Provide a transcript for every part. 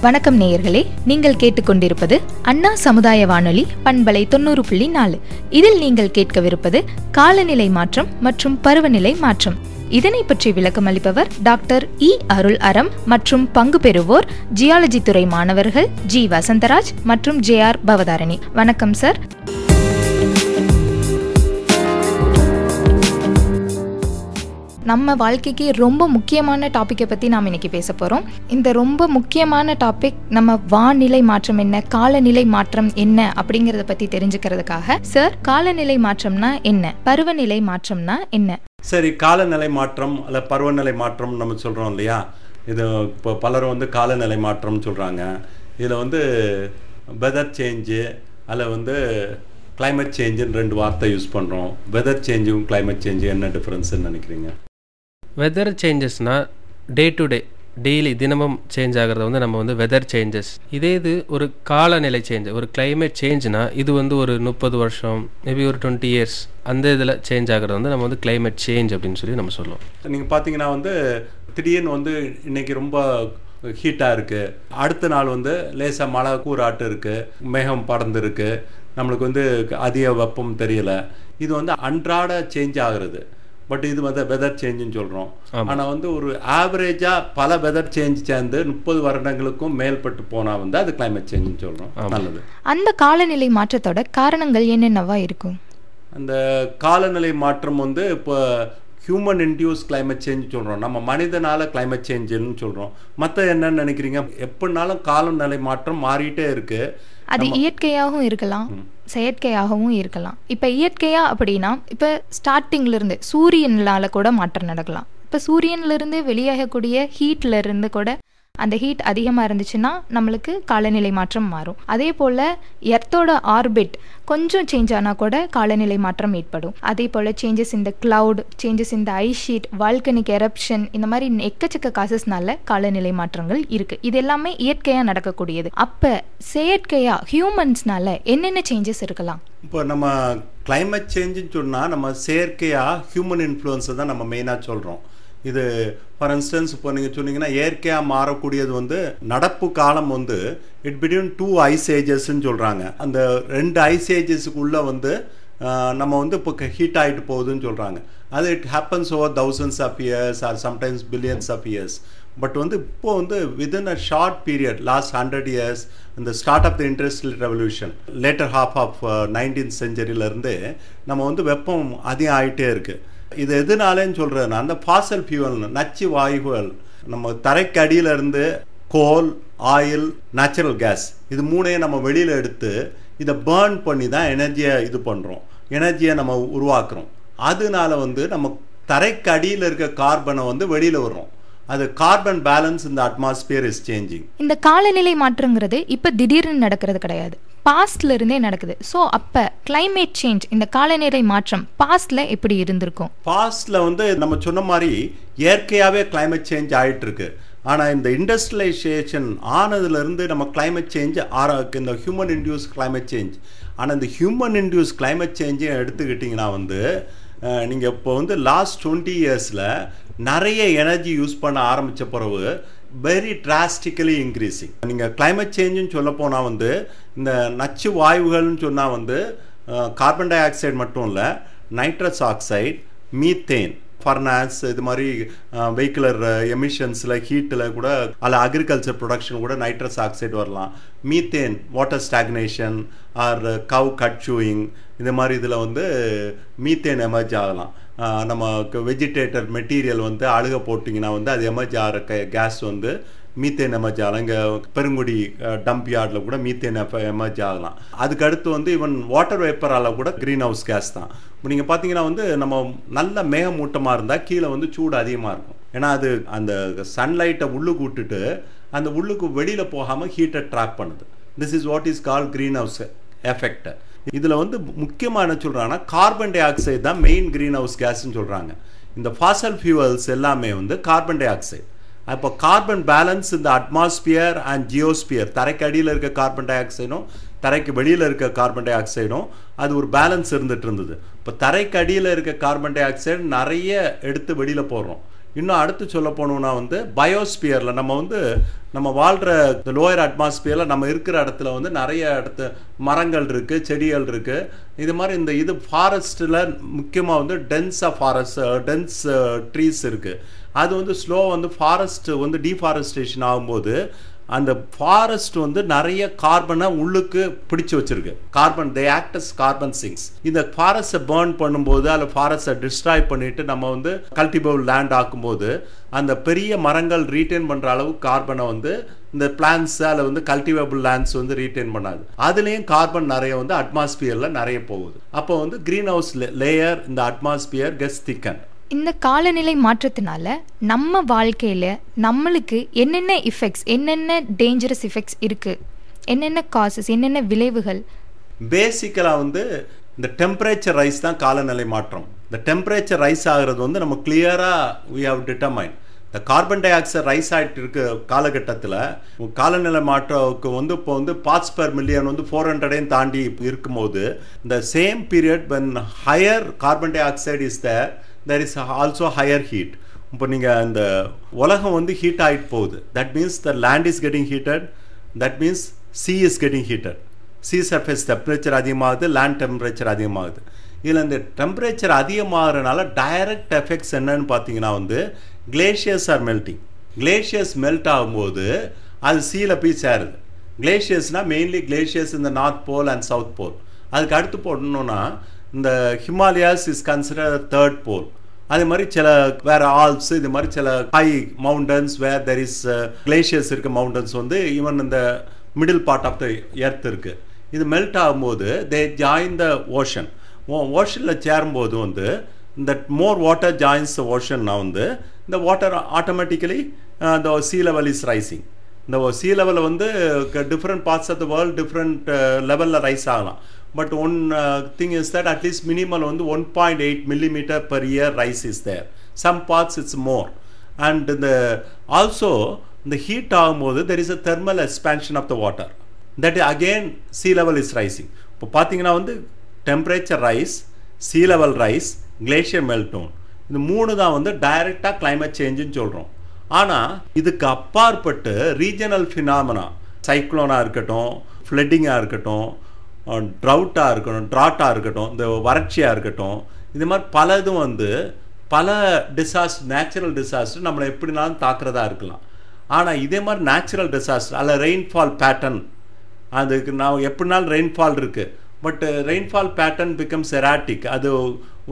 வணக்கம் நேயர்களே நீங்கள் கேட்டுக்கொண்டிருப்பது அண்ணா சமுதாய வானொலி பண்பலை தொண்ணூறு புள்ளி நாலு. இதில் நீங்கள் கேட்கவிருப்பது காலநிலை மாற்றம் மற்றும் பருவநிலை மாற்றம். இதனை பற்றி விளக்கம் அளிப்பவர் டாக்டர் இ அருள் அறம் மற்றும் பங்கு பெறுவோர் ஜியாலஜி துறை மாணவர்கள் ஜி வசந்தராஜ் மற்றும் ஜே ஆர் பவதாரணி. வணக்கம் சார். நம்ம வாழ்க்கைக்கு ரொம்ப முக்கியமான டாப்பிக்கை பற்றி நாம் இன்னைக்கு பேச போகிறோம் இந்த ரொம்ப முக்கியமான டாபிக் நம்ம வானிலை மாற்றம் என்ன காலநிலை மாற்றம் என்ன அப்படிங்கிறத பற்றி தெரிஞ்சுக்கிறதுக்காக சார் காலநிலை மாற்றம்னா என்ன? பருவநிலை மாற்றம்னா என்ன? சரி காலநிலை மாற்றம் அல்ல பருவநிலை மாற்றம் நம்ம சொல்கிறோம் இல்லையா? இது இப்போ பலரும் வந்து காலநிலை மாற்றம்னு சொல்கிறாங்க இதில் வந்து வெதர் சேஞ்சு அதில் வந்து கிளைமேட் சேஞ்சுன்னு ரெண்டு வார்த்தை யூஸ் பண்ணுறோம் வெதர் சேஞ்சும் கிளைமேட் சேஞ்சும் என்ன டிஃப்ரென்ஸ்ன்னு நினைக்கிறீங்க? வெதர் சேஞ்சஸ்னால் டே டு டே டெய்லி தினமும் சேஞ்ச் ஆகிறத வந்து நம்ம வந்து வெதர் சேஞ்சஸ் இதே இது ஒரு காலநிலை சேஞ்ச் ஒரு கிளைமேட் சேஞ்ச்னா இது வந்து ஒரு முப்பது வருஷம் மேபி ஒரு டுவெண்ட்டி இயர்ஸ் அந்த இதில் சேஞ்ச் ஆகிறது வந்து நம்ம வந்து கிளைமேட் சேஞ்ச் அப்படின்னு சொல்லி நம்ம சொல்லுவோம். நீங்கள் பார்த்தீங்கன்னா வந்து திடீர்னு வந்து இன்னைக்கு ரொம்ப ஹீட்டாக இருக்குது அடுத்த நாள் வந்து லேசாக மழை கூறாட்டு இருக்குது மேகம் படர்ந்துருக்கு. நம்மளுக்கு வந்து அதிக வெப்பம் தெரியலை. இது வந்து அன்றாட சேஞ்ச் ஆகுறது. பட் இது வந்து வெதர் சேஞ்சுன்னு சொல்கிறோம் ஆனால் வந்து ஒரு ஆவரேஜாக பல வெதர் சேஞ்ச் சேர்ந்து முப்பது வருடங்களுக்கும் மேல்பட்டு போனால் வந்து அது climate சேஞ்சுன்னு சொல்கிறோம் நல்லது. அந்த காலநிலை மாற்றத்தோட காரணங்கள் என்னென்னவா இருக்கும்? அந்த காலநிலை மாற்றம் வந்து இப்போ ஹியூமன் இன்டியூஸ் climate சேஞ்ச் சொல்கிறோம் நம்ம மனிதனால climate சேஞ்சுன்னு சொல்கிறோம் மற்ற என்னன்னு நினைக்கிறீங்க? எப்படினாலும் காலநிலை மாற்றம் மாறிட்டே இருக்கு. அது இயற்கையாகவும் இருக்கலாம். செயற்கையாகவும் இருக்கலாம். இப்போ இயற்கையாக அப்படின்னா இப்போ ஸ்டார்டிங்லேருந்து சூரியனால் கூட மாற்றம் நடக்கலாம். இப்போ சூரியன்லேருந்து வெளியாகக்கூடிய ஹீட்ல இருந்து கூட அந்த ஹீட் அதிகமாக இருந்துச்சுன்னா நம்மளுக்கு காலநிலை மாற்றம் மாறும். அதே போல் எர்த்தோட ஆர்பிட் கொஞ்சம் சேஞ்ச் ஆனால் கூட காலநிலை மாற்றம் ஏற்படும். அதே போல் சேஞ்சஸ் இந்த கிளவுட் சேஞ்சஸ் இந்த ஐஸ் ஷீட் வால்கனிக் எரப்ஷன் இந்த மாதிரி எக்கச்சக்க காசஸ்னால காலநிலை மாற்றங்கள் இருக்குது இது எல்லாமே இயற்கையாக நடக்கக்கூடியது. அப்போ செயற்கையாக ஹியூமன்ஸ்னால என்னென்ன சேஞ்சஸ் இருக்கலாம்? இப்போ நம்ம கிளைமேட் சேஞ்சுன்னு சொன்னால் நம்ம செயற்கையாக ஹியூமன் இன்ஃப்ளூயன்ஸை தான் நம்ம மெயினாக சொல்கிறோம் இது ஃபார் இன்ஸ்டன்ஸ் இப்போ நீங்கள் சொன்னீங்கன்னா இயற்கையாக மாறக்கூடியது வந்து நடப்பு காலம் வந்து இட் பிட்வீன் டூ ஐஸ் ஏஜஸ்ன்னு சொல்கிறாங்க அந்த ரெண்டு ஐஸ் ஏஜஸுக்குள்ளே வந்து நம்ம வந்து இப்போ ஹீட் ஆகிட்டு போகுதுன்னு சொல்கிறாங்க அது it happens over thousands of years or sometimes billions of years but வந்து இப்போ வந்து within a short period last hundred years இந்த start of the industrial revolution later half of nineteen செஞ்சுரியிலேருந்து நம்ம வந்து வெப்பம் அதிகம் ஆகிட்டே இருக்குது இது எதுனாலேன்னு சொல்கிறதுனா அந்த ஃபாசல் ஃபியூவல் நச்சு வாயுகள் நம்ம தரைக்கு அடியில இருந்து கோல் ஆயில் நேச்சுரல் கேஸ் இது மூணையும் நம்ம வெளியில் எடுத்து இதை பேர்ன் பண்ணி தான் எனர்ஜியை இது பண்ணுறோம் எனர்ஜியை நம்ம உருவாக்குறோம். அதனால வந்து நம்ம தரைக்கு அடியில் இருக்க கார்பனை வந்து வெளியில் விடுறோம். அது கார்பன் பேலன்ஸ் இந்த அட்மாஸ்பியர் இஸ் சேஞ்சிங் இந்த காலநிலை மாற்றங்கிறது இப்போ திடீர்னு நடக்கிறது கிடையாது. பாஸ்ட்ல இருந்தே நடக்குது. ஸோ அப்போ climate சேஞ்ச் இந்த காலநிலை மாற்றம் பாஸ்ட்ல எப்படி இருந்திருக்கும்? பாஸ்டில் வந்து நம்ம சொன்ன மாதிரி இயற்கையாகவே climate சேஞ்ச் ஆயிட்டு இருக்கு ஆனால் இந்த இண்டஸ்ட்ரியலைசேஷன் ஆனதுலேருந்து நம்ம climate சேஞ்ச் ஆர இந்த ஹியூமன் இன்டியூஸ் climate சேஞ்ச் ஆனால் இந்த ஹியூமன் இன்டியூஸ் climate சேஞ்சையும் எடுத்துக்கிட்டிங்கன்னா வந்து நீங்கள் இப்போ வந்து லாஸ்ட் டுவெண்ட்டி இயர்ஸில் நிறைய எனர்ஜி யூஸ் பண்ண ஆரம்பித்த பிறகு வெரி டிராஸ்டிக்கலி இன்க்ரீஸிங் நீங்கள் கிளைமேட் சேஞ்சுன்னு சொல்ல போனால் வந்து இந்த நச்சு வாயுகள்னு சொன்னால் வந்து கார்பன் டை ஆக்சைடு மட்டும் இல்லை நைட்ரஸ் ஆக்சைடு மீத்தேன் ஃபர்னாஸ் இது மாதிரி வெஹிக்குலர் எமிஷன்ஸில் ஹீட்டில் கூட அதில் அக்ரிகல்ச்சர் ப்ரொடக்ஷன் கூட நைட்ரஸ் ஆக்சைடு வரலாம். Methane water stagnation or cow cud chewing இந்த மாதிரி இதில் வந்து மீத்தேன் எமர்ஜ் ஆகலாம். நம்ம வெஜிடேட்டர் மெட்டீரியல் வந்து அழுக போட்டிங்கன்னா வந்து அது எமர்ஜ் ஆகிற கேஸ் வந்து மீத்தேன் எமர்ஜ் ஆகலாம். இங்கே பெருங்குடி டம்ப் யார்டில் கூட மீத்தேன் எமர்ஜ் ஆகலாம். அதுக்கு அடுத்து வந்து ஈவன் வாட்டர் வேப்பரால் கூட க்ரீன் ஹவுஸ் கேஸ் தான். இப்போ நீங்கள் பார்த்தீங்கன்னா வந்து நம்ம நல்ல மேகமூட்டமாக இருந்தால் கீழே வந்து சூடு அதிகமாக இருக்கும். ஏன்னா அது அந்த சன்லைட்டை உள்ளுக்கு விட்டுட்டு அந்த உள்ளுக்கு வெளியில் போகாமல் ஹீட்டை ட்ராப் பண்ணுது. This is what is call greenhouse effect இதில் வந்து முக்கியமாக என்ன சொல்கிறாங்கன்னா கார்பன் டை ஆக்சைடு தான் மெயின் க்ரீன் ஹவுஸ் கேஸ்ன்னு சொல்கிறாங்க இந்த ஃபாசல் ஃபியூவல்ஸ் எல்லாமே வந்து கார்பன் டை ஆக்சைடு அப்போ கார்பன் பேலன்ஸ் இந்த அட்மாஸ்பியர் அண்ட் ஜியோஸ்பியர் தரைக்கு அடியில் இருக்க கார்பன் டை ஆக்சைடும் தரைக்கு வெளியில் இருக்க கார்பன் டை ஆக்சைடும் அது ஒரு பேலன்ஸ் இருந்துட்டு இருந்தது. இப்போ தரைக்கு அடியில் இருக்க கார்பன் டை ஆக்சைடு நிறைய எடுத்து வெளியில் போடுறோம். இன்னும் அடுத்து சொல்ல போனோம்னா வந்து பயோஸ்பியரில் நம்ம வந்து நம்ம வாழ்கிற இந்த லோயர் அட்மாஸ்பியரில் நம்ம இருக்கிற இடத்துல வந்து நிறைய இடத்து மரங்கள் இருக்குது செடிகள் இருக்குது இது மாதிரி இந்த இது ஃபாரஸ்ட்டில் முக்கியமாக வந்து டென்ஸாக ஃபாரஸ்ட் டென்ஸ் ட்ரீஸ் இருக்குது அது வந்து ஸ்லோ வந்து ஃபாரஸ்ட் வந்து டீஃபாரஸ்டேஷன் ஆகும்போது அந்த ஃபாரஸ்ட் வந்து நிறைய கார்பனை உள்ளுக்கு பிடிச்சி வச்சிருக்கு. Carbon they act as carbon sinks இந்த ஃபாரஸ்ட்டை பேர்ன் பண்ணும்போது அதில் ஃபாரஸ்ட்டை டிஸ்ட்ராய் பண்ணிட்டு நம்ம வந்து கல்டிபபிள் லேண்ட் ஆக்கும்போது அந்த பெரிய மரங்கள் ரீட்டைன் பண்ணுற அளவுக்கு கார்பனை வந்து இந்த பிளான்ஸ் அதில் வந்து கல்டிவேபிள் லேண்ட்ஸ் வந்து ரீட்டைன் பண்ணாது. அதுலேயும் கார்பன் நிறைய வந்து அட்மாஸ்பியரில் நிறைய போகுது. அப்போ வந்து க்ரீன் ஹவுஸ் லேயர் இந்த அட்மாஸ்பியர் கெஸ் திக்கன் இந்த காலநிலை மாற்றத்தினால நம்ம வாழ்க்கையில் நம்மளுக்கு என்னென்ன இஃபெக்ட்ஸ் என்னென்ன டேஞ்சரஸ் இஃபெக்ட்ஸ் இருக்குது என்னென்ன காசஸ் என்னென்ன விளைவுகள்? பேசிக்கலாக வந்து இந்த டெம்பரேச்சர் ரைஸ் தான் காலநிலை மாற்றம். இந்த டெம்பரேச்சர் ரைஸ் ஆகிறது வந்து நம்ம கிளியராக வி ஹவ் டிட்டர்மைன் இந்த கார்பன் டை ஆக்சைடு ரைஸ் ஆகிட்டு இருக்க காலகட்டத்தில் காலநிலை மாற்றத்துக்கு வந்து இப்போ வந்து பார்ட்ஸ் பர் மில்லியன் வந்து ஃபோர் ஹண்ட்ரடையும் தாண்டி இருக்கும்போது இந்த same period when higher carbon dioxide is there there is also higher heat இப்போ நீங்கள் அந்த உலகம் வந்து ஹீட் ஆகிட்டு போகுது. That means the land is getting heated that means sea is getting heated sea surface temperature அதிகமாகுது லேண்ட் டெம்பரேச்சர் அதிகமாகுது. இதில் இந்த டெம்பரேச்சர் அதிகமாகிறதுனால டைரக்ட் எஃபெக்ட்ஸ் என்னன்னு பார்த்தீங்கன்னா வந்து glaciers are melting glaciers melt ஆகும்போது அது சீல போய் சேருது. கிளேஷியர்ஸ்னால் மெயின்லி கிளேஷியர்ஸ் இந்த north pole and south pole அதுக்கு அடுத்து போடணுன்னா இந்த Himalayas is consider third pole அதே மாதிரி சில வேற ஆல்ப்ஸ் இது மாதிரி சில high mountains where there is glaciers இருக்க மவுண்டன்ஸ் வந்து ஈவன் இந்த middle part of the earth இருக்கு. இது மெல்ட் ஆகும்போது தே ஜாயின் த ஓஷன் ஓஷனில் சேரும்போது வந்து இந்த மோர் வாட்டர் ஜாயின்ஸ் த ஓஷன்னா வந்து இந்த வாட்டர் ஆட்டோமேட்டிக்கலி uh, இந்த சீ லெவல் இஸ் ரைசிங் இந்த சீ லெவலில் வந்து different parts of the world different லெவலில் ரைஸ் ஆகலாம். But one thing is that at least minimal வந்து one point eight millimetre per year rise is there some parts it's more and இந்த also இந்த heat ஆகும்போது there is a thermal expansion of the water that again sea level is rising இப்போ பார்த்தீங்கன்னா வந்து temperature rise sea level rise glacier meltdown இந்த மூணு தான் வந்து டைரெக்டாக கிளைமேட் சேஞ்சுன்னு சொல்கிறோம் ஆனால் இதுக்கு அப்பாற்பட்டு ரீஜனல் ஃபினாமனா சைக்ளோனாக இருக்கட்டும் ஃப்ளட்டிங்காக இருக்கட்டும் ட்ரவுட்டாக இருக்கட்டும் ட்ராட்டாக இருக்கட்டும் இந்த வறட்சியாக இருக்கட்டும் இது மாதிரி பல இதுவும் வந்து பல டிசாஸ்டர் நேச்சுரல் டிசாஸ்டர் நம்மளை எப்படினாலும் தாக்குறதா இருக்கலாம். ஆனால் இதே மாதிரி நேச்சுரல் டிசாஸ்டர் அதில் ரெயின்ஃபால் பேட்டர்ன் அதுக்கு நான் எப்படினாலும் ரெயின்ஃபால் இருக்குது but rainfall pattern becomes erratic அது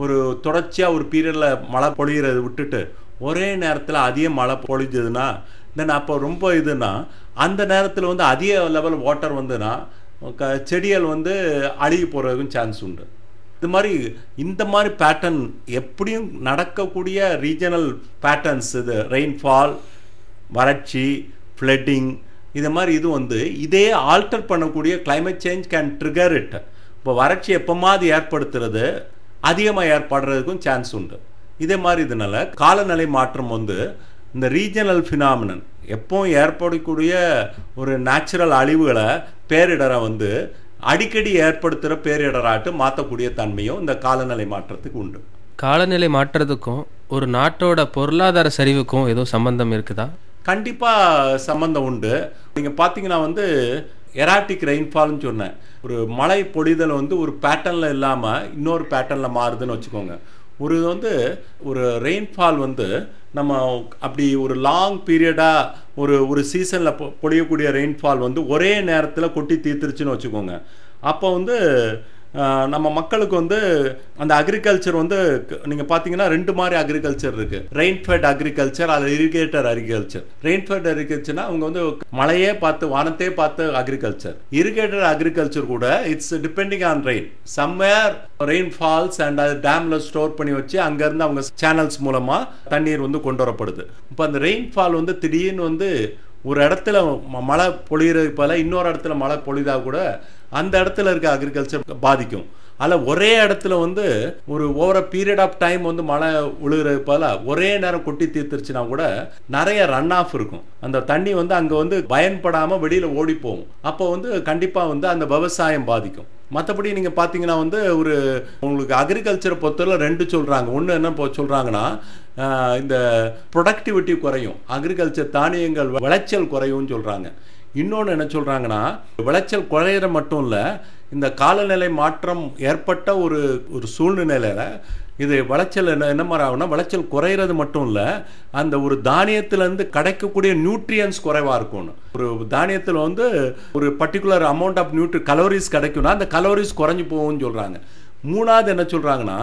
ஒரு தொடர்ச்சியாக ஒரு பீரியடில் மழை பொழிகிறத விட்டுட்டு ஒரே நேரத்தில் அதிக மழை பொழிஞ்சதுன்னா தென் அப்போ ரொம்ப இதுனா அந்த நேரத்தில் வந்து அதிக லெவல் வாட்டர் வந்துன்னா க செடிகள் வந்து அழுகி போகிறதுக்கும் சான்ஸ் உண்டு. இது மாதிரி இந்த மாதிரி பேட்டர்ன் எப்படியும் நடக்கக்கூடிய ரீஜனல் பேட்டர்ன்ஸ் இது. ரெயின்ஃபால் வறட்சி ஃப்ளட்டிங் இது மாதிரி இது வந்து இதே ஆல்டர் பண்ணக்கூடிய climate change can trigger it இப்போ வறட்சி எப்போமாவது ஏற்படுத்துறது அதிகமாக ஏற்படுறதுக்கும் சான்ஸ் உண்டு. இதே மாதிரி இதனால காலநிலை மாற்றம் வந்து இந்த ரீஜனல் ஃபினாமினன் எப்பவும் ஏற்படக்கூடிய ஒரு நேச்சுரல் அழிவுகளை பேரிடரை வந்து அடிக்கடி ஏற்படுத்துகிற பேரிடராட்டு மாற்றக்கூடிய தன்மையும் இந்த காலநிலை மாற்றத்துக்கு உண்டு. காலநிலை மாற்றத்துக்கும் ஒரு நாட்டோட பொருளாதார சரிவுக்கும் ஏதோ சம்பந்தம் இருக்குதா? கண்டிப்பாக சம்மந்தம் உண்டு. நீங்கள் பார்த்தீங்கன்னா வந்து எராட்டிக் ரெயின்ஃபால்னு சொன்னேன். ஒரு மழை பொழிதல் வந்து ஒரு பேட்டர்னில் இல்லாமல் இன்னொரு பேட்டர்னில் மாறுதுன்னு வச்சுக்கோங்க. ஒரு இது வந்து ஒரு ரெயின்ஃபால் வந்து நம்ம அப்படி ஒரு லாங் பீரியடாக ஒரு ஒரு சீசனில் பொ பொழியக்கூடிய ரெயின்ஃபால் வந்து ஒரே நேரத்தில் கொட்டி தீர்த்துருச்சுன்னு வச்சுக்கோங்க. அப்போ வந்து நம்ம மக்களுக்கு வந்து அந்த அக்ரிகல்ச்சர் வந்து நீங்கள் பார்த்தீங்கன்னா ரெண்டு மாதிரி அக்ரிகல்ச்சர் இருக்கு. ரெயின்ஃபெட் அக்ரிகல்ச்சர் அது இரிகேட்டர் அக்ரிகல்ச்சர் ரெயின்ஃபெட் அக்ரிகல்ச்சர்னா அவங்க வந்து மழையே பார்த்து வானத்தையே பார்த்து அக்ரிகல்ச்சர் இரிகேட்டர் அக்ரிகல்ச்சர் கூட it's depending on rain somewhere rain falls and அது டேம்ல ஸ்டோர் பண்ணி வச்சு அங்கேருந்து அவங்க சேனல்ஸ் மூலமாக தண்ணீர் வந்து கொண்டு வரப்படுது. இப்போ அந்த ரெயின் ஃபால் வந்து திடீர்னு வந்து ஒரு இடத்துல ம- மழை பொழியிறது போல இன்னொரு இடத்துல மழை பொழிதா கூட அந்த இடத்துல இருக்க அக்ரிகல்ச்சர் பாதிக்கும். அதில் ஒரே இடத்துல வந்து ஒரு ஓவர பீரியட் ஆஃப் டைம் வந்து மழை உழுகிறது போல ஒரே நேரம் கொட்டி தீர்த்துருச்சுன்னா கூட நிறைய ரன் ஆஃப் இருக்கும். அந்த தண்ணி வந்து அங்கே வந்து பயன்படாமல் வெளியில் ஓடி போகும் அப்போ வந்து கண்டிப்பாக வந்து அந்த விவசாயம் பாதிக்கும். மற்றபடி நீங்கள் பார்த்தீங்கன்னா வந்து ஒரு உங்களுக்கு அக்ரிகல்ச்சரை பொறுத்தவரை ரெண்டு சொல்கிறாங்க ஒன்று என்ன சொல்கிறாங்கன்னா இந்த ப்ரொடக்டிவிட்டி குறையும். அக்ரிகல்ச்சர் தானியங்கள் விளைச்சல் குறையும்னு சொல்கிறாங்க இன்னொன்று என்ன சொல்கிறாங்கன்னா விளைச்சல் குறையிற மட்டும் இல்லை இந்த காலநிலை மாற்றம் ஏற்பட்ட ஒரு ஒரு சூழ்நிலையில் இது விளைச்சல் என்ன என்ன மாதிரி ஆகும்னா விளைச்சல் குறையிறது மட்டும் இல்லை அந்த ஒரு தானியத்துலேருந்து கிடைக்கக்கூடிய நியூட்ரியன்ஸ் குறைவாக இருக்கும்னு. ஒரு தானியத்தில் வந்து ஒரு particular amount of nutri calories கிடைக்கும்னா அந்த கலோரிஸ் குறைஞ்சு போகும்னு சொல்கிறாங்க மூணாவது என்ன சொல்கிறாங்கன்னா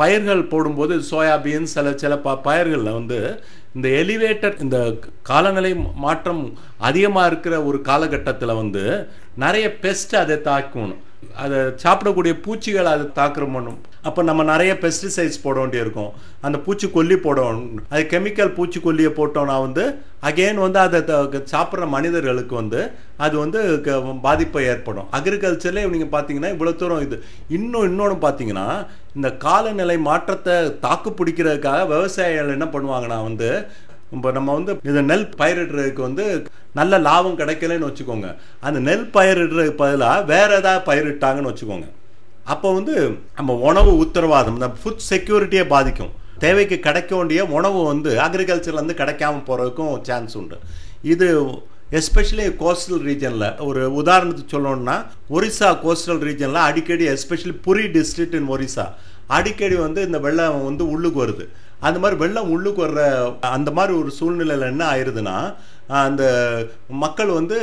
பயிர்கள் போடும்போது சோயாபீன் சில சில ப பயிர்களில் வந்து இந்த எலிவேட்டர் இந்த காலநிலை மாற்றம் அதிகமாக இருக்கிற ஒரு காலகட்டத்தில் வந்து நிறைய பெஸ்ட் அதை தாக்கணும். அதை சாப்பிடக்கூடிய பூச்சிகளை அதை தாக்குற பண்ணும் அப்போ நம்ம நிறைய பெஸ்டிசைட்ஸ் போட வேண்டியிருக்கும். அந்த பூச்சிக்கொல்லி போடணும். அது கெமிக்கல் பூச்சிக்கொல்லியை போட்டோம்னா வந்து அகெயின் வந்து அதை த- சாப்பிட்ற மனிதர்களுக்கு வந்து அது வந்து க- பாதிப்பை ஏற்படும். அக்ரிகல்ச்சர்லேயே நீங்கள் பார்த்தீங்கன்னா இவ்வளோ தூரம் இது. இன்னும் இன்னொன்று பார்த்தீங்கன்னா இந்த காலநிலை மாற்றத்தை தாக்கு பிடிக்கிறதுக்காக விவசாயிகள் என்ன பண்ணுவாங்கன்னா வந்து இப்போ நம்ம வந்து இந்த நெல் பயிரிடுறதுக்கு வந்து நல்ல லாபம் கிடைக்கலன்னு வச்சுக்கோங்க. அந்த நெல் பயிரிடுறதுக்கு பதிலாக வேறு ஏதாவது பயிரிட்டாங்கன்னு வச்சுக்கோங்க. அப்போ வந்து நம்ம உணவு உத்தரவாதம் இந்த ஃபுட் செக்யூரிட்டியை பாதிக்கும். தேவைக்கு கிடைக்க வேண்டிய உணவு வந்து அக்ரிகல்ச்சர்லேருந்து கிடைக்காம போகிறதுக்கும் சான்ஸ் உண்டு. இது எஸ்பெஷலி கோஸ்டல் ரீஜனில் ஒரு உதாரணத்துக்கு சொல்லணும்னா ஒரிசா கோஸ்டல் ரீஜனில் அடிக்கடி especially Puri district in Orissa அடிக்கடி வந்து இந்த வெள்ளம் வந்து உள்ளுக்கு வருது. அந்த மாதிரி வெள்ளம் உள்ளுக்கு வர்ற அந்த மாதிரி ஒரு சூழ்நிலையில் என்ன ஆயிடுதுன்னா அந்த மக்கள் வந்து